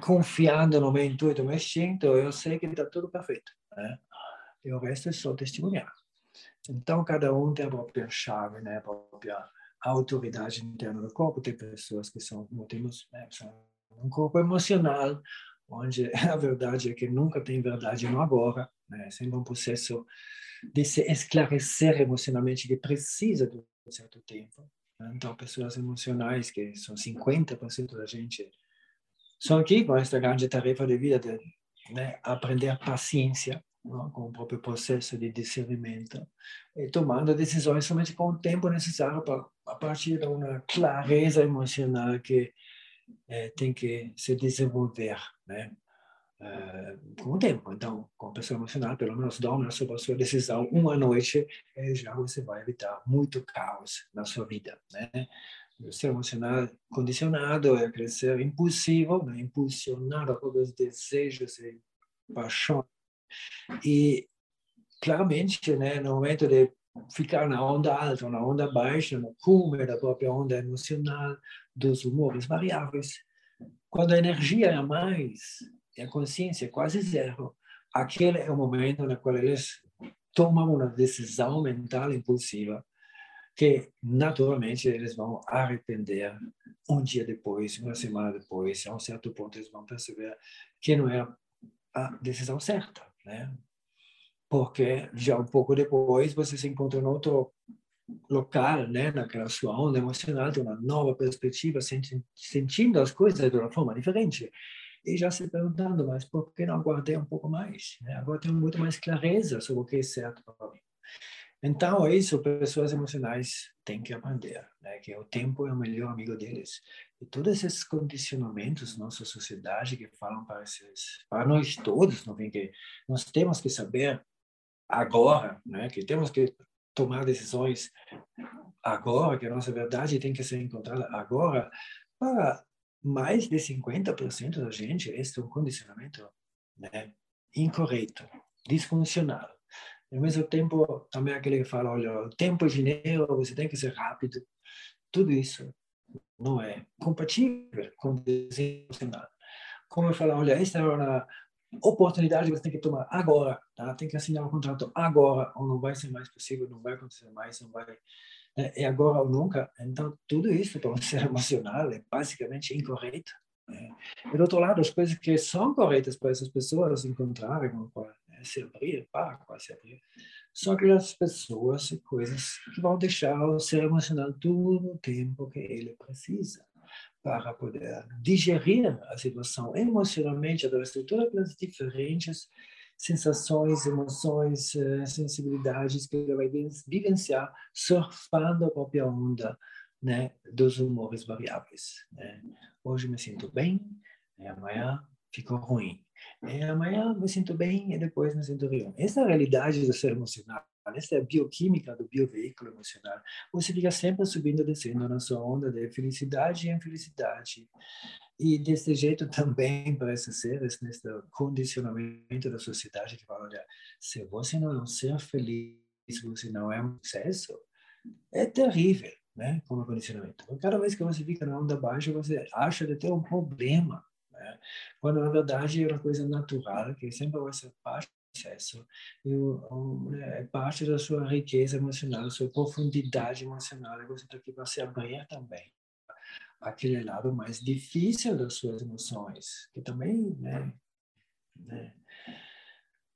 confiando no meu intuito, no meu instinto, eu sei que está tudo perfeito. Né? E o resto é só testemunhar. Então, cada um tem a própria chave, né? a própria autoridade interna do corpo. Tem pessoas que são, temos, né? um corpo emocional, onde (laughs) a verdade é que nunca tem verdade no agora. Né? É sempre um processo de se esclarecer emocionalmente que precisa de um certo tempo. Então, pessoas emocionais, que são 50% da gente, são aqui com esta grande tarefa de vida de né, aprender paciência com o próprio processo de discernimento e tomando decisões somente com o tempo necessário para a partir de uma clareza emocional que é, tem que se desenvolver, né? É, com o tempo. Então, com a pessoa emocional, pelo menos dorme sobre a sua decisão uma noite, e já você vai evitar muito caos na sua vida, né? o ser emocional condicionado é crescer impulsivo, né? impulsionado os desejos e paixão. E, claramente, né, no momento de ficar na onda alta, na onda baixa, no cume da própria onda emocional, dos humores variáveis, quando a energia é mais e a consciência é quase zero, aquele é o momento no qual eles tomam uma decisão mental impulsiva que naturalmente eles vão arrepender um dia depois, uma semana depois, a um certo ponto eles vão perceber que não era a decisão certa, né? Porque já um pouco depois você se encontra em outro local, né, naquela sua onda emocional, tem uma nova perspectiva, sentindo as coisas de uma forma diferente e já se perguntando, mas por que não aguardei um pouco mais? Né? Agora tenho muito mais clareza sobre o que é certo para mim. Então, é isso, pessoas emocionais têm que aprender, né? que o tempo é o melhor amigo deles. E todos esses condicionamentos nossa sociedade que falam para, esses, para nós todos, não vem que nós temos que saber agora, né? que temos que tomar decisões agora, que a nossa verdade tem que ser encontrada agora, para mais de 50% da gente, este é um condicionamento né? incorreto, disfuncional. Ao mesmo tempo, também aquele que fala, olha, o tempo é dinheiro, você tem que ser rápido. Tudo isso não é compatível com o desenho emocional. Como eu falo, olha, esta é uma oportunidade que você tem que tomar agora, tá? Tem que assinar o um contrato agora, ou não vai ser mais possível, não vai acontecer mais, não vai é, agora ou nunca. Então, tudo isso para um ser emocional é basicamente incorreto. Né? E do outro lado, as coisas que são corretas para essas pessoas encontrarem, né, se abrir, para se abrir, são aquelas pessoas e coisas que vão deixar o ser emocional todo o tempo que ele precisa para poder digerir a situação emocionalmente através de todas as diferentes sensações, emoções, eh, sensibilidades que ele vai vivenciar surfando a própria onda né, dos humores variáveis. Né? Hoje me sinto bem, amanhã ficou ruim. E amanhã me sinto bem e depois me sinto ruim. Essa é a realidade do ser emocional. Essa é a bioquímica do bioveículo emocional. Você fica sempre subindo e descendo na sua onda de felicidade e infelicidade. E desse jeito (laughs) também parece ser nesse condicionamento da sociedade que fala, olha, se você não é ser feliz, você não é um sucesso, é terrível, né? Como condicionamento. Cada vez que você fica na onda baixa, você acha de ter um problema né? Quando, na verdade, é uma coisa natural, que sempre vai ser parte do processo, e é parte da sua riqueza emocional, da sua profundidade emocional, e você tem que se abrir também aquele lado mais difícil das suas emoções, que também, né, né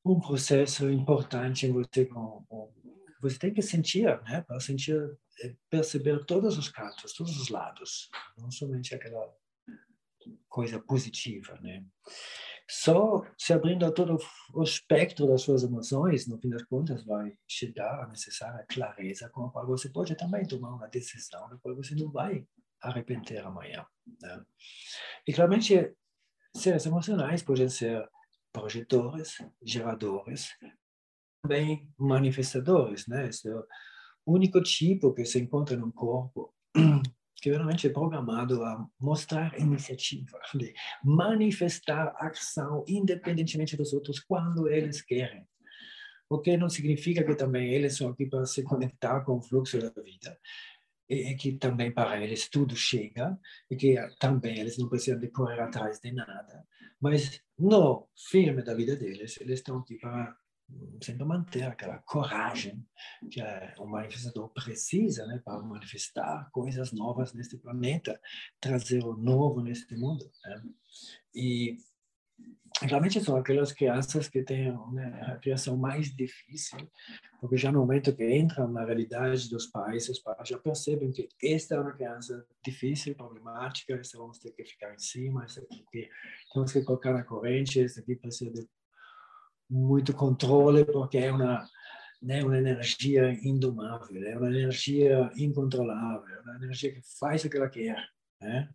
um processo importante em você com, com, você tem que sentir, né, para sentir, é, perceber todos os cantos, todos os lados, não somente aquela coisa positiva, né? Só se abrindo a todo o espectro das suas emoções, no fim das contas, vai chegar a necessária clareza com a qual você pode também tomar uma decisão da qual você não vai arrepender amanhã. Né? E claramente, seres emocionais podem ser projetores, geradores, também manifestadores, né? Esse é o único tipo que se encontra no corpo que realmente é programado a mostrar iniciativa, de manifestar ação independentemente dos outros quando eles querem. O que não significa que também eles são aqui para se conectar com o fluxo da vida. e, e, que também para eles tudo chega e que também eles não precisam de correr atrás de nada. Mas no filme da vida deles, eles estão aqui para sempre manter aquela coragem que um manifestador precisa né, para manifestar coisas novas neste planeta, trazer o novo neste mundo. Né? E realmente são aquelas crianças que têm né, a criação mais difícil, porque já no momento que entram na realidade dos pais, os pais já percebem que esta é uma criança difícil, problemática, essa vamos ter que ficar em cima, essa aqui temos que colocar na corrente, essa aqui precisa de muito controle, porque é uma né, uma energia indomável, é uma energia incontrolável, é uma energia que faz o que ela quer, né?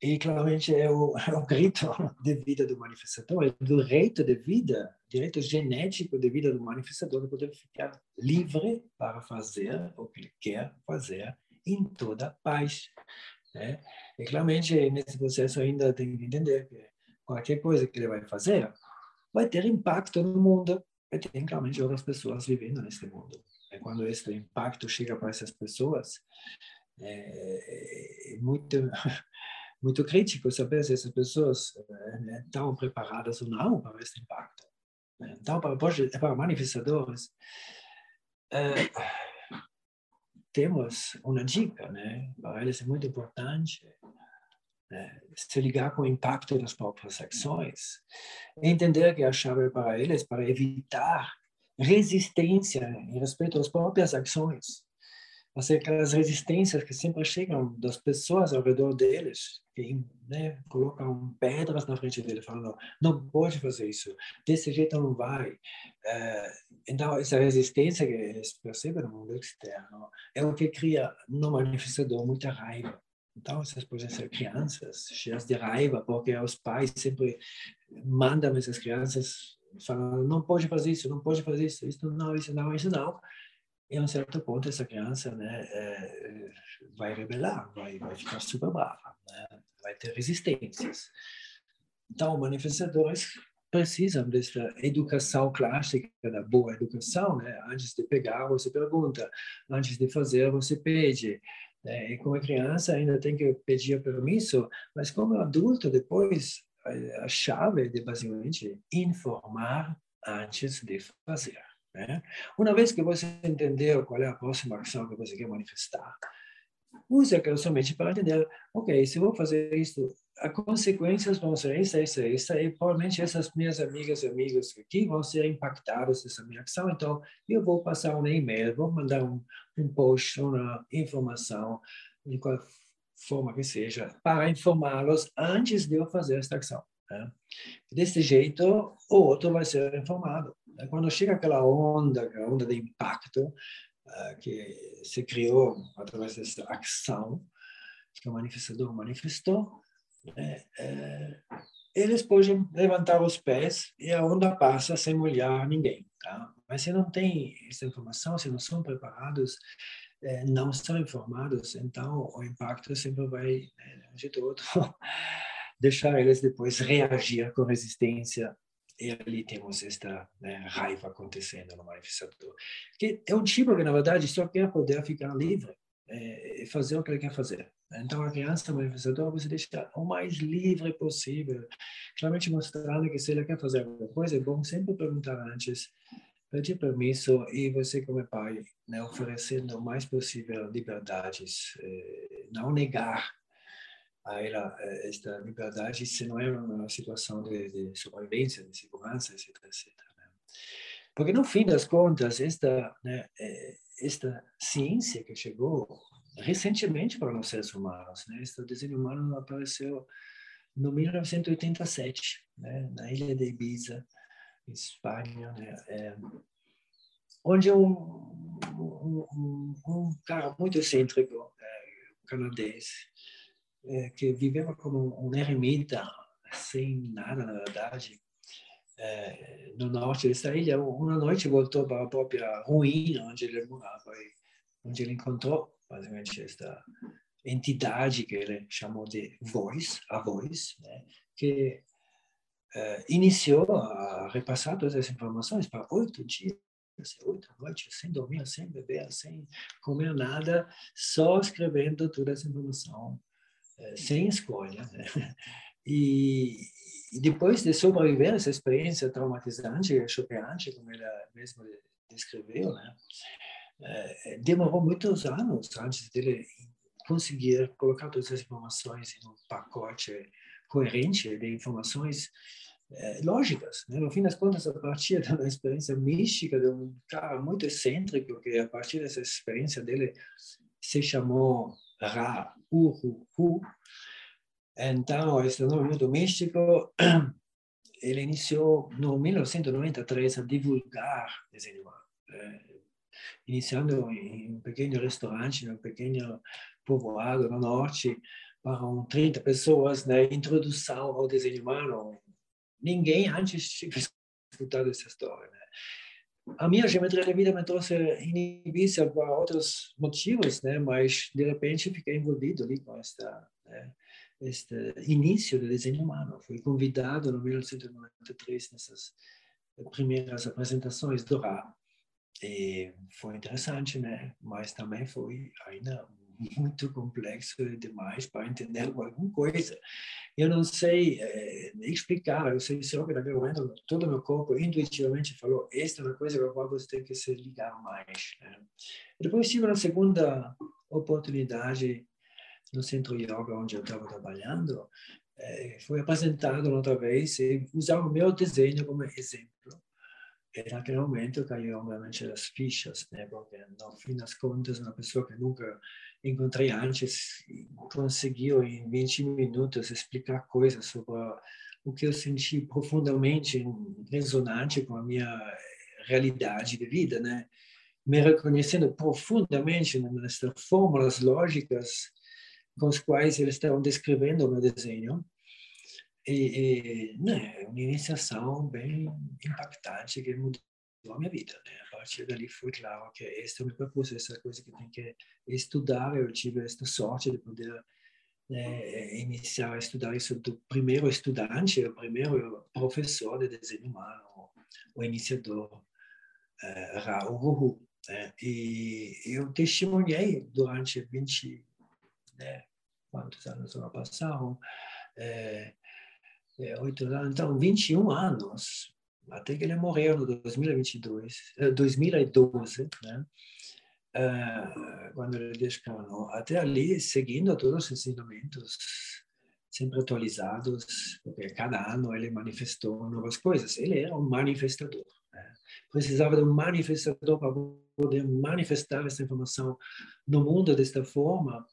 E claramente é o, (laughs) é o grito de vida do manifestador, é o direito de vida, direito genético de vida do manifestador de poder ficar livre para fazer o que ele quer fazer em toda paz. Né? E claramente nesse processo ainda tem que entender que qualquer coisa que ele vai fazer vai ter impacto no mundo e tem claramente outras pessoas vivendo nesse mundo. E quando esse impacto chega para essas pessoas, é, é muito (laughs) muito crítico saber se essas pessoas né, estão preparadas ou não para esse impacto. Então, para, para manifestadores, é, temos uma dica, né? Para eles é muito importante né, se ligar com o impacto das próprias ações, entender que a chave para eles para evitar resistência em respeito às próprias ações mas aquelas resistências que sempre chegam das pessoas ao redor deles, que né, colocam pedras na frente dele, falando, não pode fazer isso, desse jeito não vai. É, então, essa resistência que eles percebem no mundo externo é o que cria no manifestador muita raiva. Então, essas podem ser crianças cheias de raiva, porque os pais sempre mandam essas crianças falando, não pode fazer isso, não pode fazer isso, isso não, isso não, isso não em um certo ponto essa criança né, é, vai rebelar, vai, vai ficar super brava, né, vai ter resistências. Então, manifestadores precisam dessa educação clássica, da boa educação. Né? Antes de pegar, você pergunta. Antes de fazer, você pede. Né? E como criança ainda tem que pedir permisso, mas como adulto, depois, a chave é basicamente informar antes de fazer. Né? Uma vez que você entendeu qual é a próxima ação que você quer manifestar, use aquela somente para entender, ok, se eu vou fazer isso, as consequências vão ser essa, essa, essa, e provavelmente essas minhas amigas e amigos aqui vão ser impactados dessa minha ação, então eu vou passar um e-mail, vou mandar um, um post, uma informação, de qual forma que seja, para informá-los antes de eu fazer esta ação. Né? Desse jeito, o outro vai ser informado. Quando chega aquela onda, aquela onda de impacto uh, que se criou através dessa ação que o manifestador manifestou, né, é, eles podem levantar os pés e a onda passa sem molhar ninguém. Tá? Mas se não tem essa informação, se não são preparados, é, não são informados, então o impacto sempre vai, né, de todo, (laughs) deixar eles depois reagir com resistência e ali temos esta né, raiva acontecendo no manifestador. Que é um tipo que, na verdade, só quer poder ficar livre é, fazer o que ele quer fazer. Então, a criança manifestador você deixa o mais livre possível, claramente mostrando que se ele quer fazer alguma coisa, é bom sempre perguntar antes, pedir permisso e você, como pai, né, oferecendo o mais possível liberdades, eh, não negar a ela eh, esta liberdade se não é uma situação de, de sobrevivência, de segurança, etc, etc. Né? Porque no fim das contas, esta né, esta ciência que chegou recentemente para os seres humanos, né? Este desenho humano apareceu no 1987, né? Na ilha de Ibiza, Espanha, né? É, onde um, um, um, um, cara muito excêntrico, é, canadense, é, que viveva como um eremita, sem nada, na verdade, é, no norte dessa ilha. Uma noite voltou para a própria ruína onde ele morava, onde ele encontrou basicamente esta entidade que ele chamou de voz, a voz, né, que é, iniciou a repassar todas as informações para oito dias oito da noite, sem dormir, sem beber, sem comer nada, só escrevendo toda essa informação, é, sem escolha. Né? E, e, depois de sobreviver essa experiência traumatizante, choqueante, como ela mesma descreveu, né? É, demorou muitos anos antes dele conseguir colocar todas as informações em um pacote coerente de informações é, lógicas. Né? No fim das contas, a partir (laughs) da experiência mística de um cara muito excêntrico, que a partir dessa experiência dele se chamou Ra Uru Hu. Então, esse nome místico, ele iniciou no 1993 a divulgar desenho animado, é, iniciando em um pequeno restaurante, em um pequeno povoado no norte, para 30 pessoas, né? introdução ao desenho humano, ninguém antes tinha escutado essa história. Né? A minha geometria da vida me trouxe inibícia por outros motivos, né? mas de repente fiquei envolvido ali com esta, né? Este início do desenho humano. Fui convidado no 1993 nessas primeiras apresentações do Ra. E foi interessante, né? Mas também foi ainda muito complexo demais para entender alguma coisa. Eu não sei é, explicar, eu sei só que naquele momento todo o meu corpo intuitivamente falou esta é uma coisa com a qual você tem que se ligar mais. Né? Depois tive uma segunda oportunidade no centro yoga onde eu estava trabalhando, é, foi apresentado outra vez e usar o meu desenho como exemplo e naquele momento caiu obviamente as fichas, né? Porque no fim das contas, uma pessoa que nunca encontrei antes conseguiu em 20 minutos explicar coisas sobre o que eu senti profundamente ressonante com a minha realidade de vida, né? Me reconhecendo profundamente nessas fórmulas lógicas com as quais eles estavam descrevendo o meu desenho e, e né, uma iniciação bem impactante que mudou a minha vida. Né? A partir dali foi claro que este é o meu propósito, essa coisa que tem que estudar. Eu tive esta sorte de poder né, iniciar a estudar isso do primeiro estudante, o primeiro professor de desenho humano, o iniciador uh, Raul Né? E eu testemunhei durante 20, né, quantos anos já passaram, é, é, 8 anos, então 21 anos, até que ele morreu no 2022, 2012, né? Uh, quando ele descanou, até ali seguindo todos os ensinamentos sempre atualizados, porque cada ano ele manifestou novas coisas. Ele era um manifestador. Né? Precisava de um manifestador para poder manifestar essa informação no mundo desta forma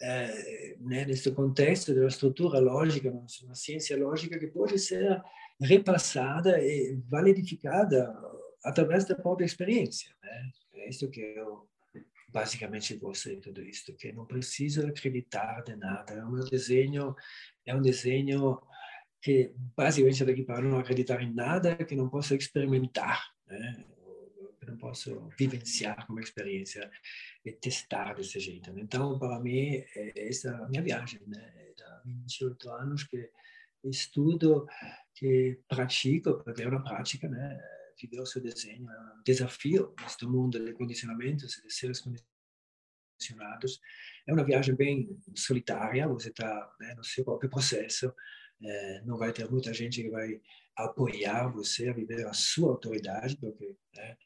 é, né, nesse contexto da estrutura lógica, uma ciência lógica que pode ser repassada e validificada através da própria experiência. Né? É isso que eu basicamente gosto de tudo isso, que não precisa acreditar de nada. O meu desenho é um desenho que basicamente daqui para não acreditar em nada que não possa experimentar, né? Que não posso vivenciar como experiência e testar desse jeito. Né? Então, para mim, é essa é a minha viagem, né? Há 28 anos que estudo, que pratico, porque é uma prática, né? Viver o seu desenho é um desafio neste mundo de condicionamentos, de seres condicionados. É uma viagem bem solitária, você está né, no seu próprio processo, é, não vai ter muita gente que vai apoiar você a viver a sua autoridade, porque né,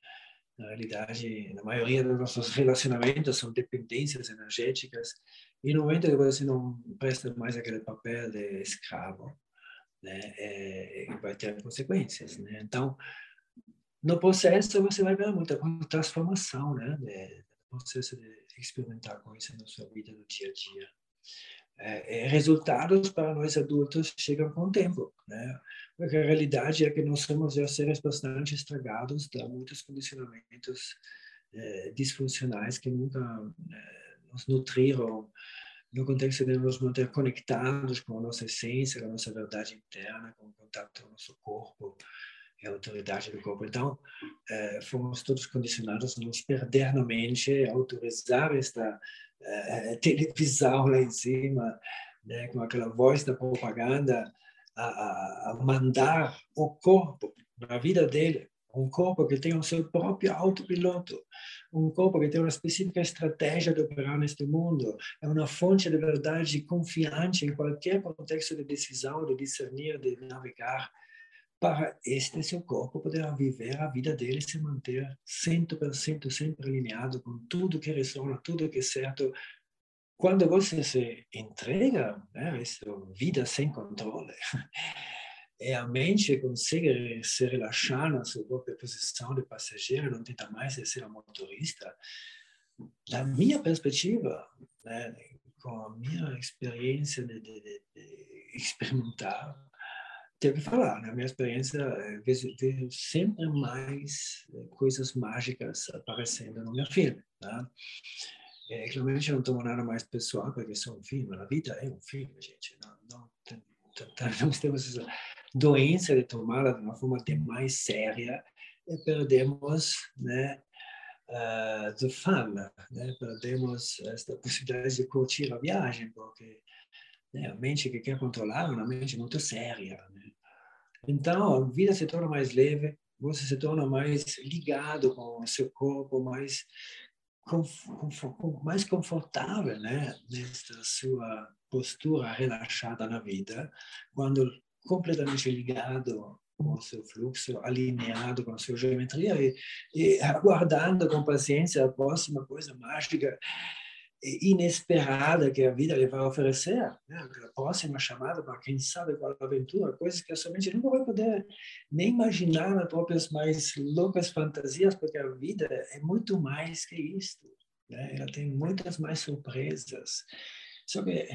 na realidade, na maioria dos nossos (laughs) relacionamentos são dependências energéticas e no momento que você não presta mais aquele papel de escravo, né, é, vai ter consequências, né? Então, no processo você vai ver muita transformação, né, de, processo de experimentar com isso na sua vida do dia a dia. É, é, resultados para nós adultos chegam com o tempo, né? Porque a realidade é que nós somos já seres bastante estragados, de muitos condicionamentos é, disfuncionais que nunca é, nos nutriram no contexto de nos manter conectados com a nossa essência, com a nossa verdade interna, com o contato com o nosso corpo a autoridade do corpo. Então, é, fomos todos condicionados a nos perder na mente, autorizar esta é, televisão lá em cima, né, com aquela voz da propaganda, a, a, mandar o corpo na vida dele. Um corpo que tem o seu próprio autopiloto, um corpo que tem uma específica estratégia de operar neste mundo, é uma fonte de verdade confiante em qualquer contexto de decisão, de discernir, de navegar, para este seu corpo poder viver a vida dele se manter 100% sempre alinhado com tudo que ressona, tudo que é certo. Quando você se entrega né, a essa vida sem controle, e (laughs) a mente consegue se relaxar na sua própria posição de passageiro, não tenta mais ser a motorista, da minha perspectiva, né, com a minha experiência de, de, de experimentar, tenho que falar, na minha experiência, eh, vejo, vejo sempre mais eh, coisas mágicas aparecendo no meu filme. Tá? É, claramente não tomo nada mais pessoal, porque sou um filme, a vida é um filme, gente. Não, não, (laughs) não temos essa doença de tomá-la de uma forma mais séria e perdemos né, uh, the fun, né? perdemos esta possibilidade de curtir a viagem, porque né, a mente que quer controlar é uma mente muito séria. Né? Então, a vida se torna mais leve, você se torna mais ligado com o seu corpo, mais, mais confortável né? nesta sua postura relaxada na vida, quando completamente ligado com o seu fluxo, alinhado com a sua geometria e, e aguardando com paciência a próxima coisa mágica inesperada que a vida lhe vai oferecer, né? a próxima chamada para quem sabe qual aventura, coisas que a sua mente nunca vai poder nem imaginar nas próprias mais loucas fantasias, porque a vida é muito mais que isto. Né? Ela tem muitas mais surpresas. Só que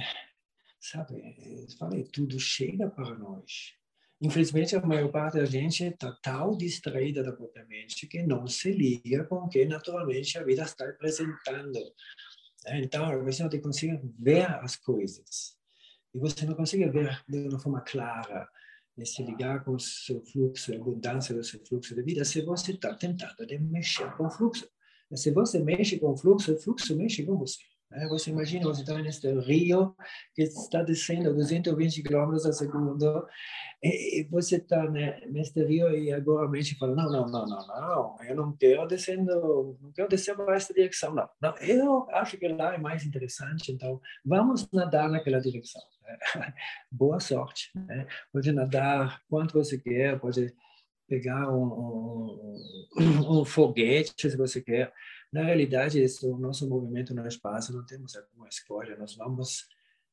sabe? Falei, tudo chega para nós. Infelizmente, a maior parte da gente está tão distraída da própria mente que não se liga com o que naturalmente a vida está apresentando. Então, você não consegue ver as coisas. E você não consegue ver de uma forma clara, e se ligar com o seu fluxo, a abundância do seu fluxo de vida, se você está tentando de mexer com o fluxo. E se você mexe com o fluxo, o fluxo mexe com você. Você imagina, você está neste rio que está descendo 220 km a segundo, e você está neste rio e agora a mente fala, não, não, não, não, não, eu não quero descendo, não quero descer para esta direção, não. não. Eu acho que lá é mais interessante, então vamos nadar naquela direção. Né? (laughs) Boa sorte. Né? Pode nadar quanto você quer, pode pegar um, um, um foguete se você quer, na realidade, esse, o nosso movimento no espaço não temos alguma escolha, nós vamos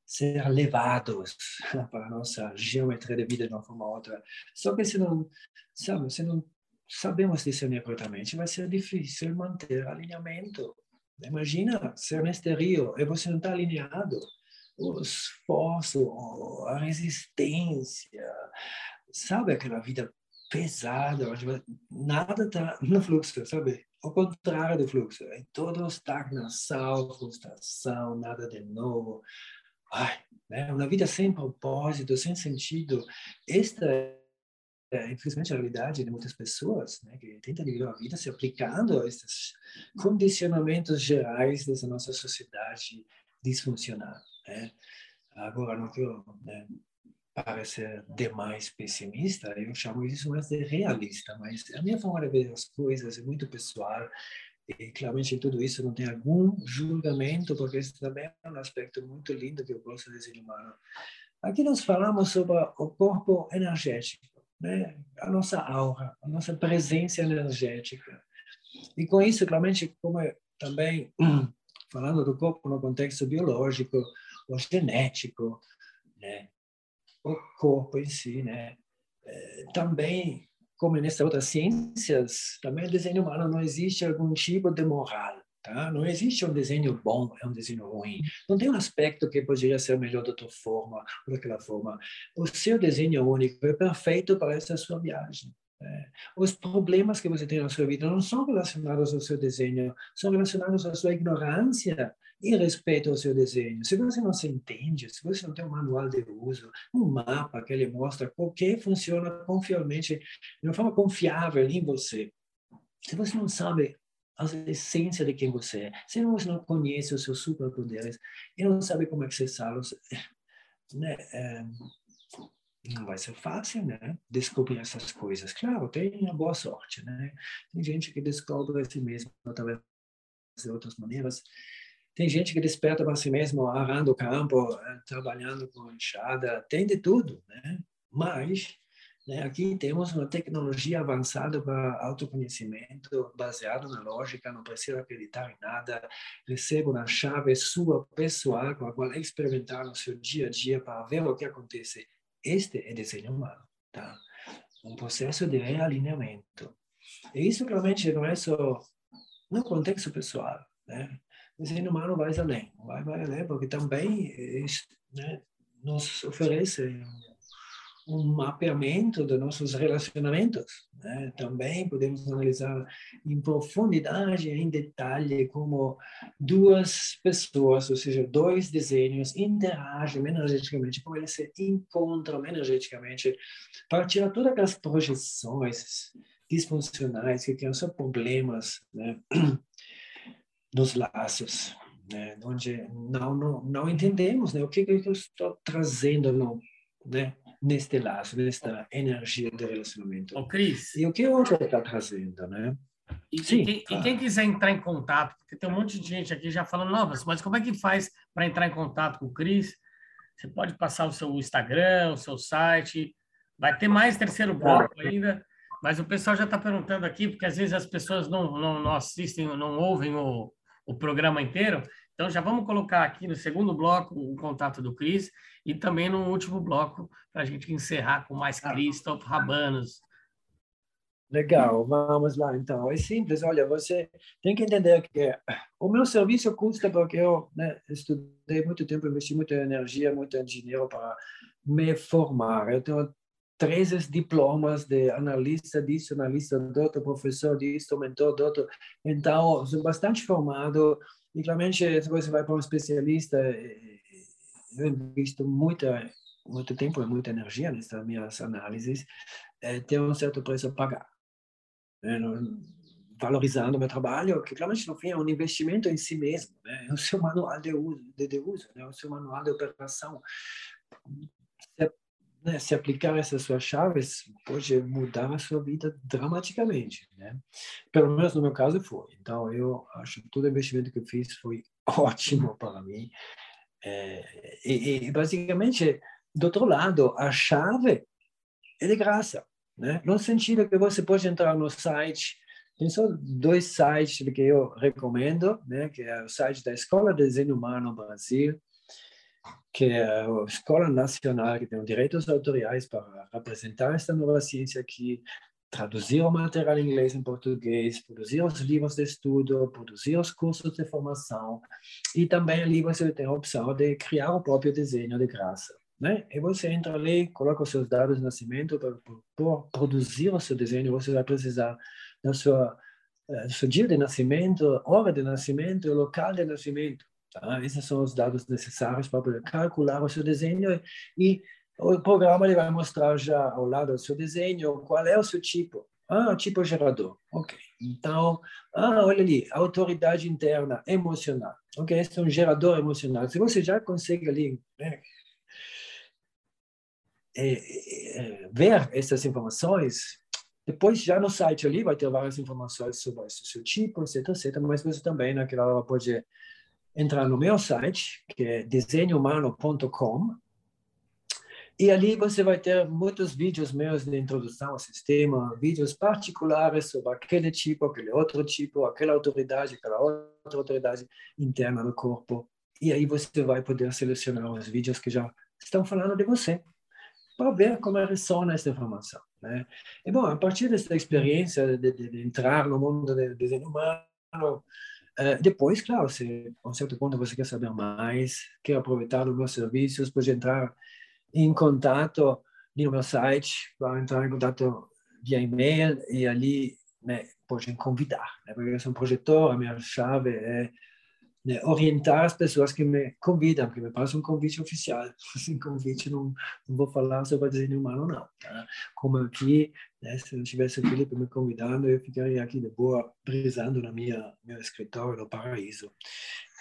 ser levados (laughs) para a nossa geometria de vida de uma forma ou outra. Só que se não, sabe, se não sabemos discernir corretamente, vai ser difícil manter alinhamento. Imagina ser neste rio e você não está alinhado. O esforço, a resistência, sabe aquela vida pesada, onde nada está no fluxo, sabe? Ao contrário do fluxo. É toda estagnação, frustração, nada de novo. Ai, né? Uma vida sem propósito, sem sentido. Esta é, infelizmente, a realidade de muitas pessoas né, que tentam viver a vida se aplicando a esses condicionamentos gerais dessa nossa sociedade disfuncional. Né? Agora, não quero né, parecer demais pessimista, eu chamo isso mais de realista, mas a minha forma de ver as coisas é muito pessoal e claramente tudo isso não tem algum julgamento, porque isso também é um aspecto muito lindo que eu gosto ser humano. Aqui nós falamos sobre o corpo energético, né? a nossa aura, a nossa presença energética. E com isso, claramente, como também (clears throat) falando do corpo no contexto biológico ou genético, né? O corpo em si, né? É, também, como nessas outras ciências, também o desenho humano não existe algum tipo de moral, tá? Não existe um desenho bom, é um desenho ruim. Não tem um aspecto que poderia ser melhor de outra forma ou daquela forma. O seu desenho único é perfeito para essa sua viagem. É. Os problemas que você tem na sua vida não são relacionados ao seu desenho, são relacionados à sua ignorância e respeito ao seu desenho. Se você não se entende, se você não tem um manual de uso, um mapa que ele mostra o que funciona confiavelmente, de uma forma confiável em você, se você não sabe a essência de quem você é, se você não conhece os seus superpoderes e não sabe como acessá-los, né, é, não vai ser fácil, né? Descobrir essas coisas. Claro, tem a boa sorte, né? Tem gente que descobre a si mesmo através de outras maneiras. Tem gente que desperta para si mesmo arando o campo, eh, trabalhando com enxada, tem de tudo, né? Mas né, aqui temos uma tecnologia avançada para autoconhecimento, baseado na lógica, não precisa acreditar em nada, receba uma chave sua pessoal com a qual experimentar no seu dia a dia para ver o que acontece este é desenho humano, tá? Um processo de realinhamento. E isso realmente não é no contexto pessoal, né? O desenho humano vai além, vai, vai além, porque também né, nos oferece um mapeamento dos nossos relacionamentos. Né? Também podemos analisar em profundidade, em detalhe, como duas pessoas, ou seja, dois desenhos, interagem energeticamente, como eles se encontram energeticamente, para tirar todas aquelas projeções disfuncionais que criam só problemas né? (clears throat) nos laços. Né? onde não, não, não entendemos né? o que, que eu estou trazendo no, né? Neste laço, nesta energia de relacionamento. Ô, Cris. E o que o outro está trazendo, né? E, Sim, e, quem, claro. e, quem, quiser entrar em contato, porque tem um monte de gente aqui já falando, não, mas como é que faz para entrar em contato com o Cris? Você pode passar o seu Instagram, o seu site, vai ter mais terceiro bloco ainda, mas o pessoal já está perguntando aqui, porque às vezes as pessoas não, não, não assistem, não ouvem o, o programa inteiro, então, já vamos colocar aqui no segundo bloco o contato do Cris e também no último bloco para a gente encerrar com mais ah. Christoph Rabanos. Legal, vamos lá então. É simples, olha, você tem que entender que o meu serviço custa porque eu né, estudei muito tempo, investi muita energia, muito dinheiro para me formar. Eu tenho 13 diplomas de analista disso, analista doutor, professor disso, mentor doutor. Então, sou bastante formado e claramente, se você vai para um especialista, eu invisto muita, muito tempo e muita energia nessas minhas análises, é, tem um certo preço a pagar. É, valorizando o meu trabalho, que claramente no fim é um investimento em si mesmo, né? é o seu manual de uso, de, de uso né? o seu manual de operação né, se aplicar essas suas chaves, pode mudar a sua vida dramaticamente, né? Pelo menos no meu caso foi. Então, eu acho que todo investimento que eu fiz foi (laughs) ótimo para mim. É, e, e, basicamente, do outro lado, a chave é de graça, né? No sentido que você pode entrar no site, tem só dois sites que eu recomendo, né? Que é o site da Escola de Desenho Humano Brasil, que é a Escola Nacional, que tem direitos autoriais para apresentar esta nova ciência aqui, traduzir o material em inglês em português, produzir os livros de estudo, produzir os cursos de formação, e também ali você tem a opção de criar o próprio desenho de graça. Né? E você entra ali, coloca os seus dados de nascimento para produzir o seu desenho, você vai precisar da sua, eh, do seu dia de nascimento, hora de nascimento e local de nascimento. Tá? Esses são os dados necessários para poder calcular o seu desenho e o programa ele vai mostrar já ao lado do seu desenho qual é o seu tipo. Ah, tipo gerador. Ok. Então, ah, olha ali, autoridade interna emocional. Ok, esse é um gerador emocional. Se você já consegue ali né, é, é, ver essas informações, depois já no site ali vai ter várias informações sobre o seu tipo, etc, etc. Mas você também naquela hora pode entrar no meu site, que é desenhomano.com, e ali você vai ter muitos vídeos meus de introdução ao sistema, vídeos particulares sobre aquele tipo, aquele outro tipo, aquela autoridade, aquela outra autoridade interna no corpo. E aí você vai poder selecionar os vídeos que já estão falando de você, para ver como ressona essa informação. Né? E bom, a partir dessa experiência de, de, de entrar no mundo do desenho humano, Uh, depois, claro, se a um certo ponto você quer saber mais, quer aproveitar os meus serviços, pode entrar em contato no meu site, vai entrar em contato via e-mail e ali né, pode convidar, né, porque eu sou um projetor, a minha chave é né, orientar as pessoas que me convidam, que me passam um convite oficial. Sem (laughs) convite, não, não vou falar sobre desenho humano, não. Tá? Como aqui, né, se não tivesse o Felipe me convidando, eu ficaria aqui de boa, brisando na minha meu escritório no paraíso.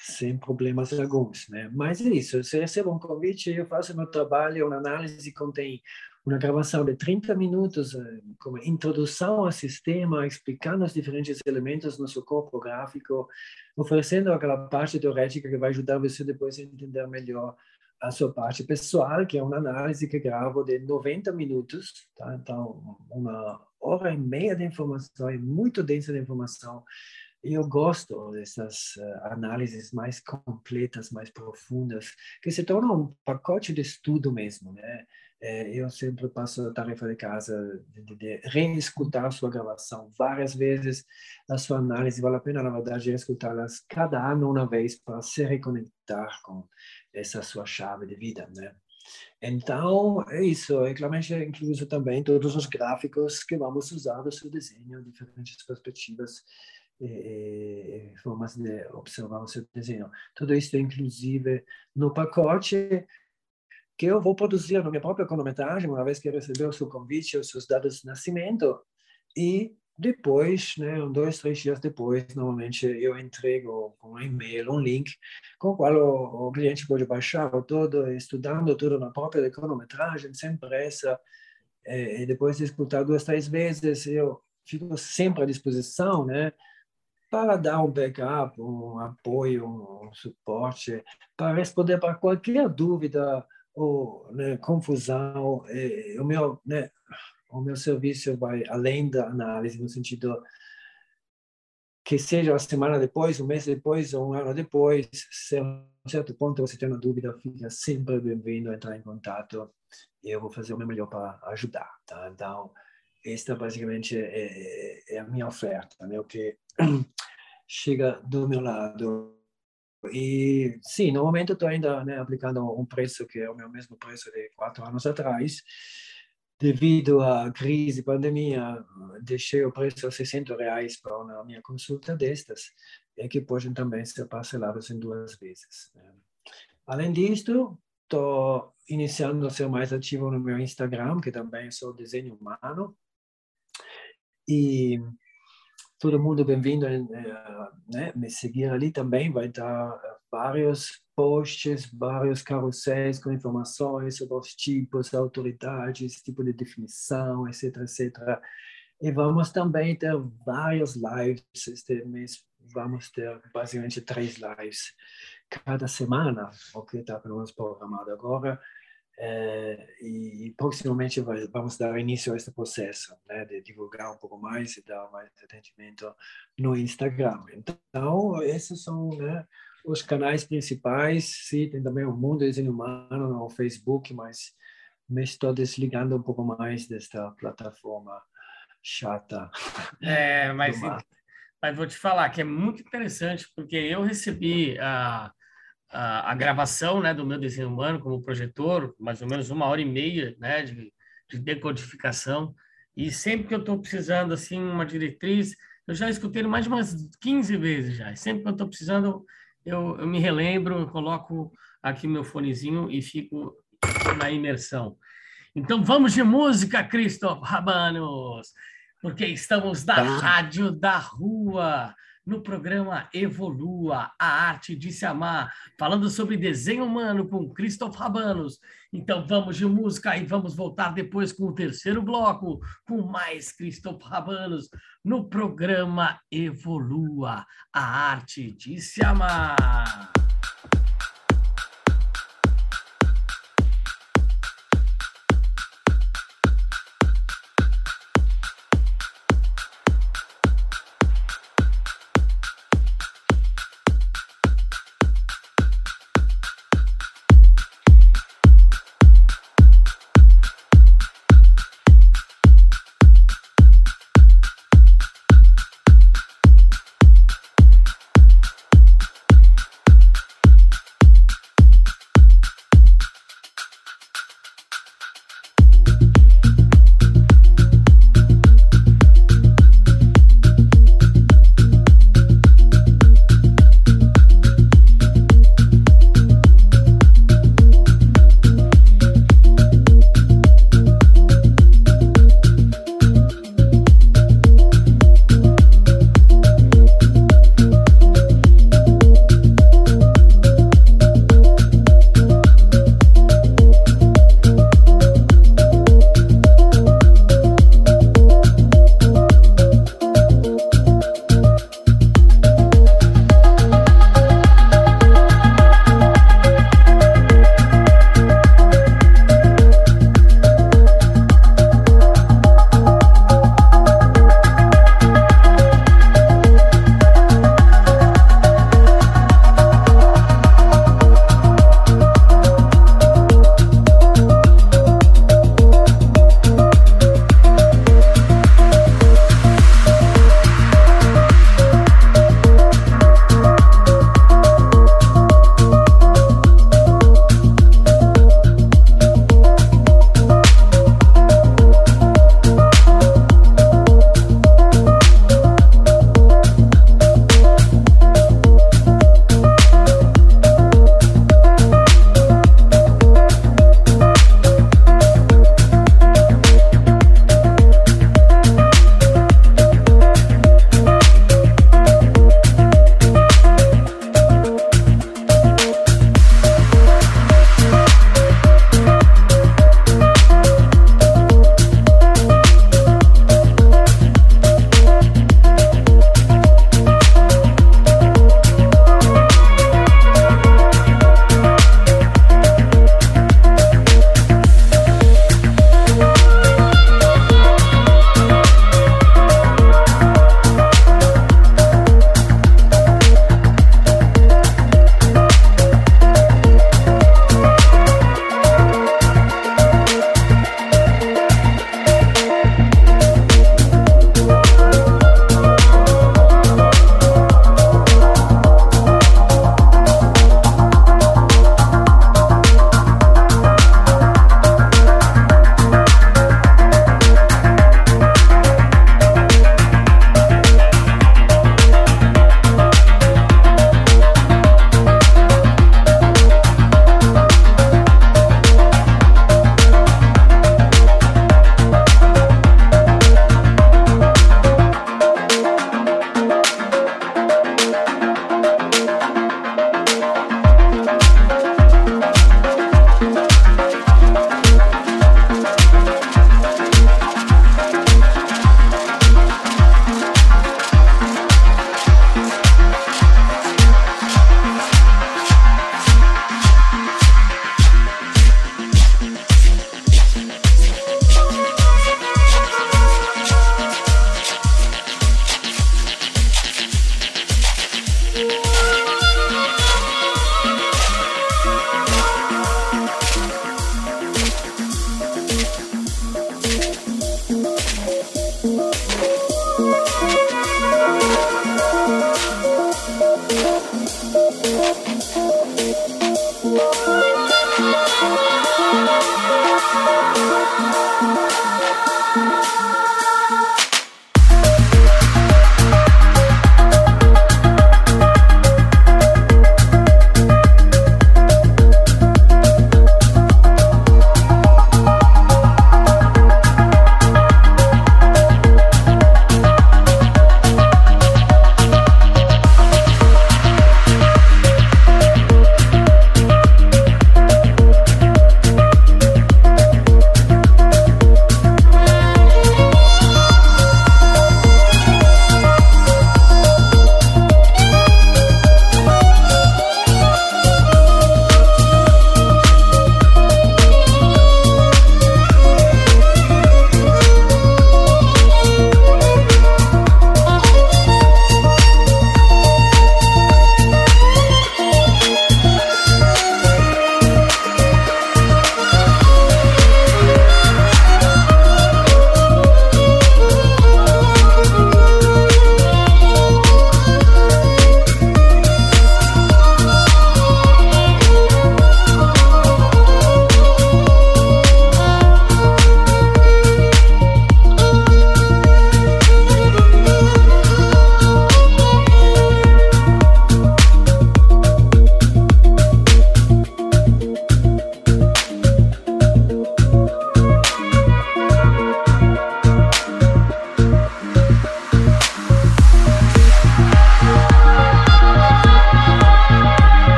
sem problemas alguns, né? Mas é isso, se recebo um convite, eu faço meu trabalho, uma análise contém uma gravação de 30 minutos eh, como introdução ao sistema, explicando os diferentes elementos do nosso corpo gráfico, oferecendo aquela parte teorética que vai ajudar você depois a entender melhor a sua parte pessoal, que é uma análise que gravo de 90 minutos, tá? Então, uma hora e meia de informação, é muito densa de informação, eu gosto dessas uh, análises mais completas, mais profundas, que se tornam um pacote de estudo mesmo, né? É, eu sempre passo a tarefa de casa de, de, reescutar a sua gravação várias vezes, a sua análise, vale a pena, na verdade, escutá-las cada ano uma vez para se reconectar com essa sua chave de vida, né? Então, é isso. É claramente incluso também todos os gráficos que vamos usar no seu desenho, diferentes perspectivas e, formas de observar o seu desenho. Tudo isso é inclusive no pacote que eu vou produzir na minha própria cronometragem, uma vez que receber o seu convite, os seus dados de nascimento, e depois, né, um, dois, três dias depois, normalmente eu entrego um e-mail, um link, com o qual o, o cliente pode baixar todo, estudando tudo na própria cronometragem, sem pressa, e, e depois de escutar duas, três vezes, eu fico sempre à disposição, né, para dar um backup, um apoio, um suporte, para responder para qualquer dúvida ou né, confusão. o meu, né, o meu serviço vai além da análise no sentido que seja uma semana depois, um mês depois, um ano depois, se a um certo ponto você tem uma dúvida, fica sempre bem-vindo a entrar em contato e eu vou fazer o meu melhor para ajudar, tá? Então, esta basicamente é, é, é a minha oferta, né? O que (clears throat) chega do meu lado. E sim, no momento estou ainda né, aplicando um preço que é o meu mesmo preço de quatro anos atrás. Devido à crise, pandemia, deixei o preço a 60 reais para uma minha consulta destas, e que podem também ser parceladas em duas vezes. Né? Além disso, estou iniciando a ser mais ativo no meu Instagram, que também sou desenho humano. E todo mundo bem-vindo a né, me seguir ali também. Vai dar vários posts, vários carrosséis com informações sobre os tipos, autoridades, tipo de definição, etc, etc. E vamos também ter vários lives este mês. Vamos ter basicamente três lives cada semana, o que está pelo menos programado agora. É, e proximamente vamos dar início a esse processo né, de divulgar um pouco mais e dar mais atendimento no Instagram. Então, esses são né, os canais principais. Sim, tem também o Mundo Desenho Humano no Facebook, mas me estou desligando um pouco mais desta plataforma chata. É, (laughs) mas, mas vou te falar que é muito interessante, porque eu recebi a a, a, gravação né, do meu desenho humano como projetor, mais ou menos uma hora e meia né, de, de decodificação. E sempre que eu estou precisando assim uma diretriz, eu já escutei mais de umas 15 vezes já. Sempre que eu estou precisando, eu, eu me relembro, eu coloco aqui meu fonezinho e fico na imersão. Então vamos de música, Christoph Rabanos, porque estamos na tá. Rádio da Rua no programa Evolua, a arte de se amar, falando sobre desenho humano com Christoph Rabanos. Então vamos de música e vamos voltar depois com o terceiro bloco, com mais Christoph Rabanos, no programa Evolua, a arte de se amar.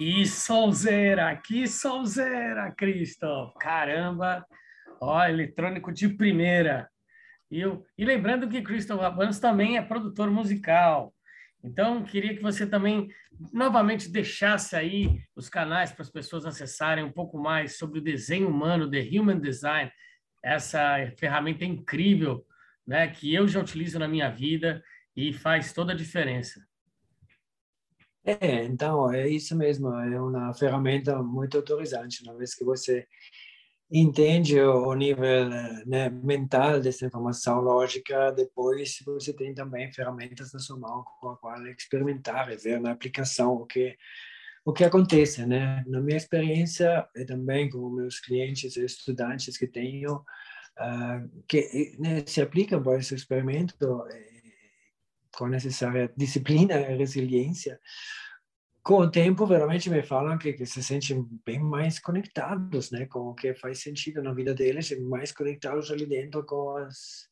Que sonzeira, que sonzeira, Cristo! Caramba! Ó, eletrônico de primeira. E, eu, e lembrando que Christoph Abanos também é produtor musical. Então, queria que você também novamente deixasse aí os canais para as pessoas acessarem um pouco mais sobre o desenho humano, The Human Design, essa ferramenta incrível, né, que eu já utilizo na minha vida e faz toda a diferença. É, então, é isso mesmo, é uma ferramenta muito autorizante, uma vez que você entende o nível né, mental dessa informação lógica, depois você tem também ferramentas na sua mão com a qual experimentar e ver na aplicação o que o que acontece, né? Na minha experiência e também com meus clientes e estudantes que tenho, uh, que né, se aplicam para esse experimento, com necessária disciplina e resiliência, com o tempo, veramente me falam que, que, se sentem bem mais conectados, né, com o que faz sentido na vida deles, mais conectados ali dentro com as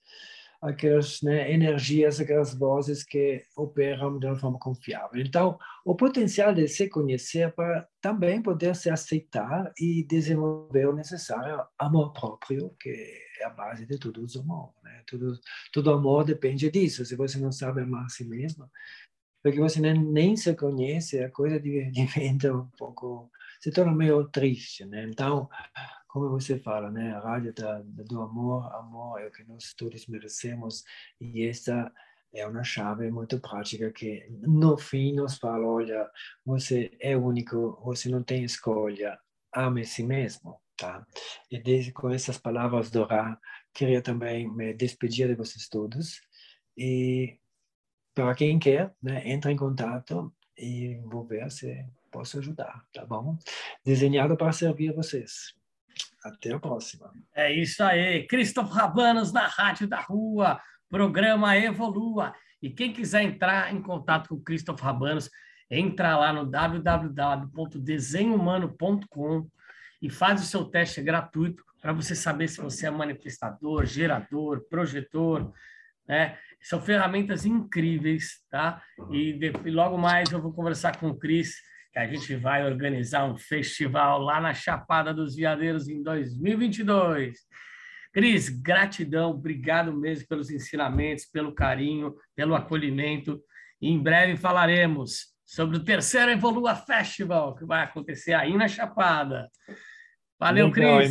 aquelas né, energias, aquelas vozes que operam de uma forma confiável. Então, o potencial de se conhecer para também poder se aceitar e desenvolver o necessário amor próprio, que é a base de tudo o amor. Né? Tudo, todo amor depende disso. Se você não sabe amar a si mesmo, porque você nem, nem se conhece, a coisa diventa (laughs) um pouco, se torna meio triste, né? Então, como você fala, né? A rádio da, do amor, amor é o que nós todos merecemos e essa é uma chave muito prática que no fim nos fala, olha, você é único, você não tem escolha, ame si mesmo, tá? E desde, com essas palavras do Ra, queria também me despedir de vocês todos e para quem quer, né, entra em contato e vou ver se posso ajudar, tá bom? Desenhado para servir vocês. Até a próxima. É isso aí. Christoph Rabanos na Rádio da Rua, programa Evolua. E quem quiser entrar em contato com o Christoph Rabanos, entra lá no www.desenhumano.com e faz o seu teste gratuito para você saber se você é manifestador, gerador, projetor, né? São ferramentas incríveis, tá? E, de, e logo mais eu vou conversar com o Cris, que a gente vai organizar um festival lá na Chapada dos Veadeiros em 2022. Cris, gratidão, obrigado mesmo pelos ensinamentos, pelo carinho, pelo acolhimento. E em breve falaremos. Sobre o terceiro Evolua Festival, que vai acontecer aí na Chapada. Valeu, Cris.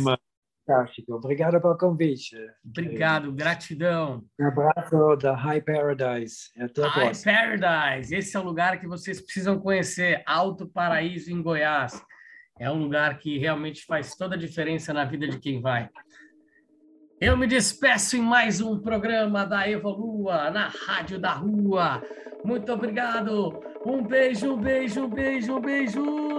Fantástico. Obrigado pelo convite. Obrigado, gratidão. Um abraço da High Paradise. Até a High próxima. Paradise. Esse é o lugar que vocês precisam conhecer. Alto Paraíso, em Goiás. É um lugar que realmente faz toda a diferença na vida de quem vai. Eu me despeço em mais um programa da Evolua, na Rádio da Rua. Muito obrigado. Um beijo, beijo, beijo, beijo.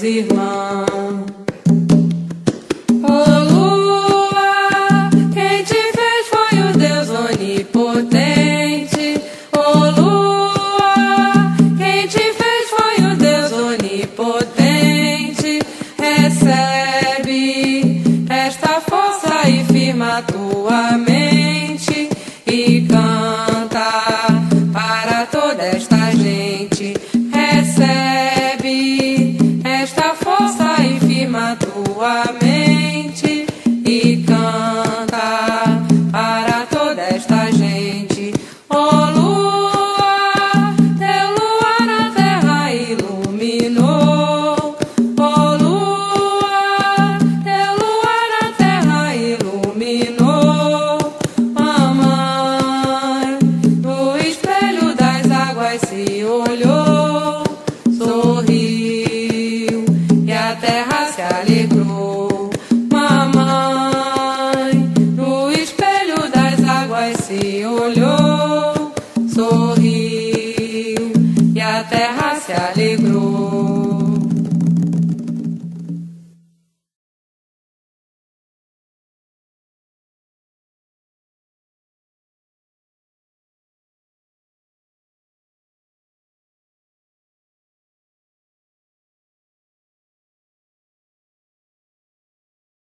Se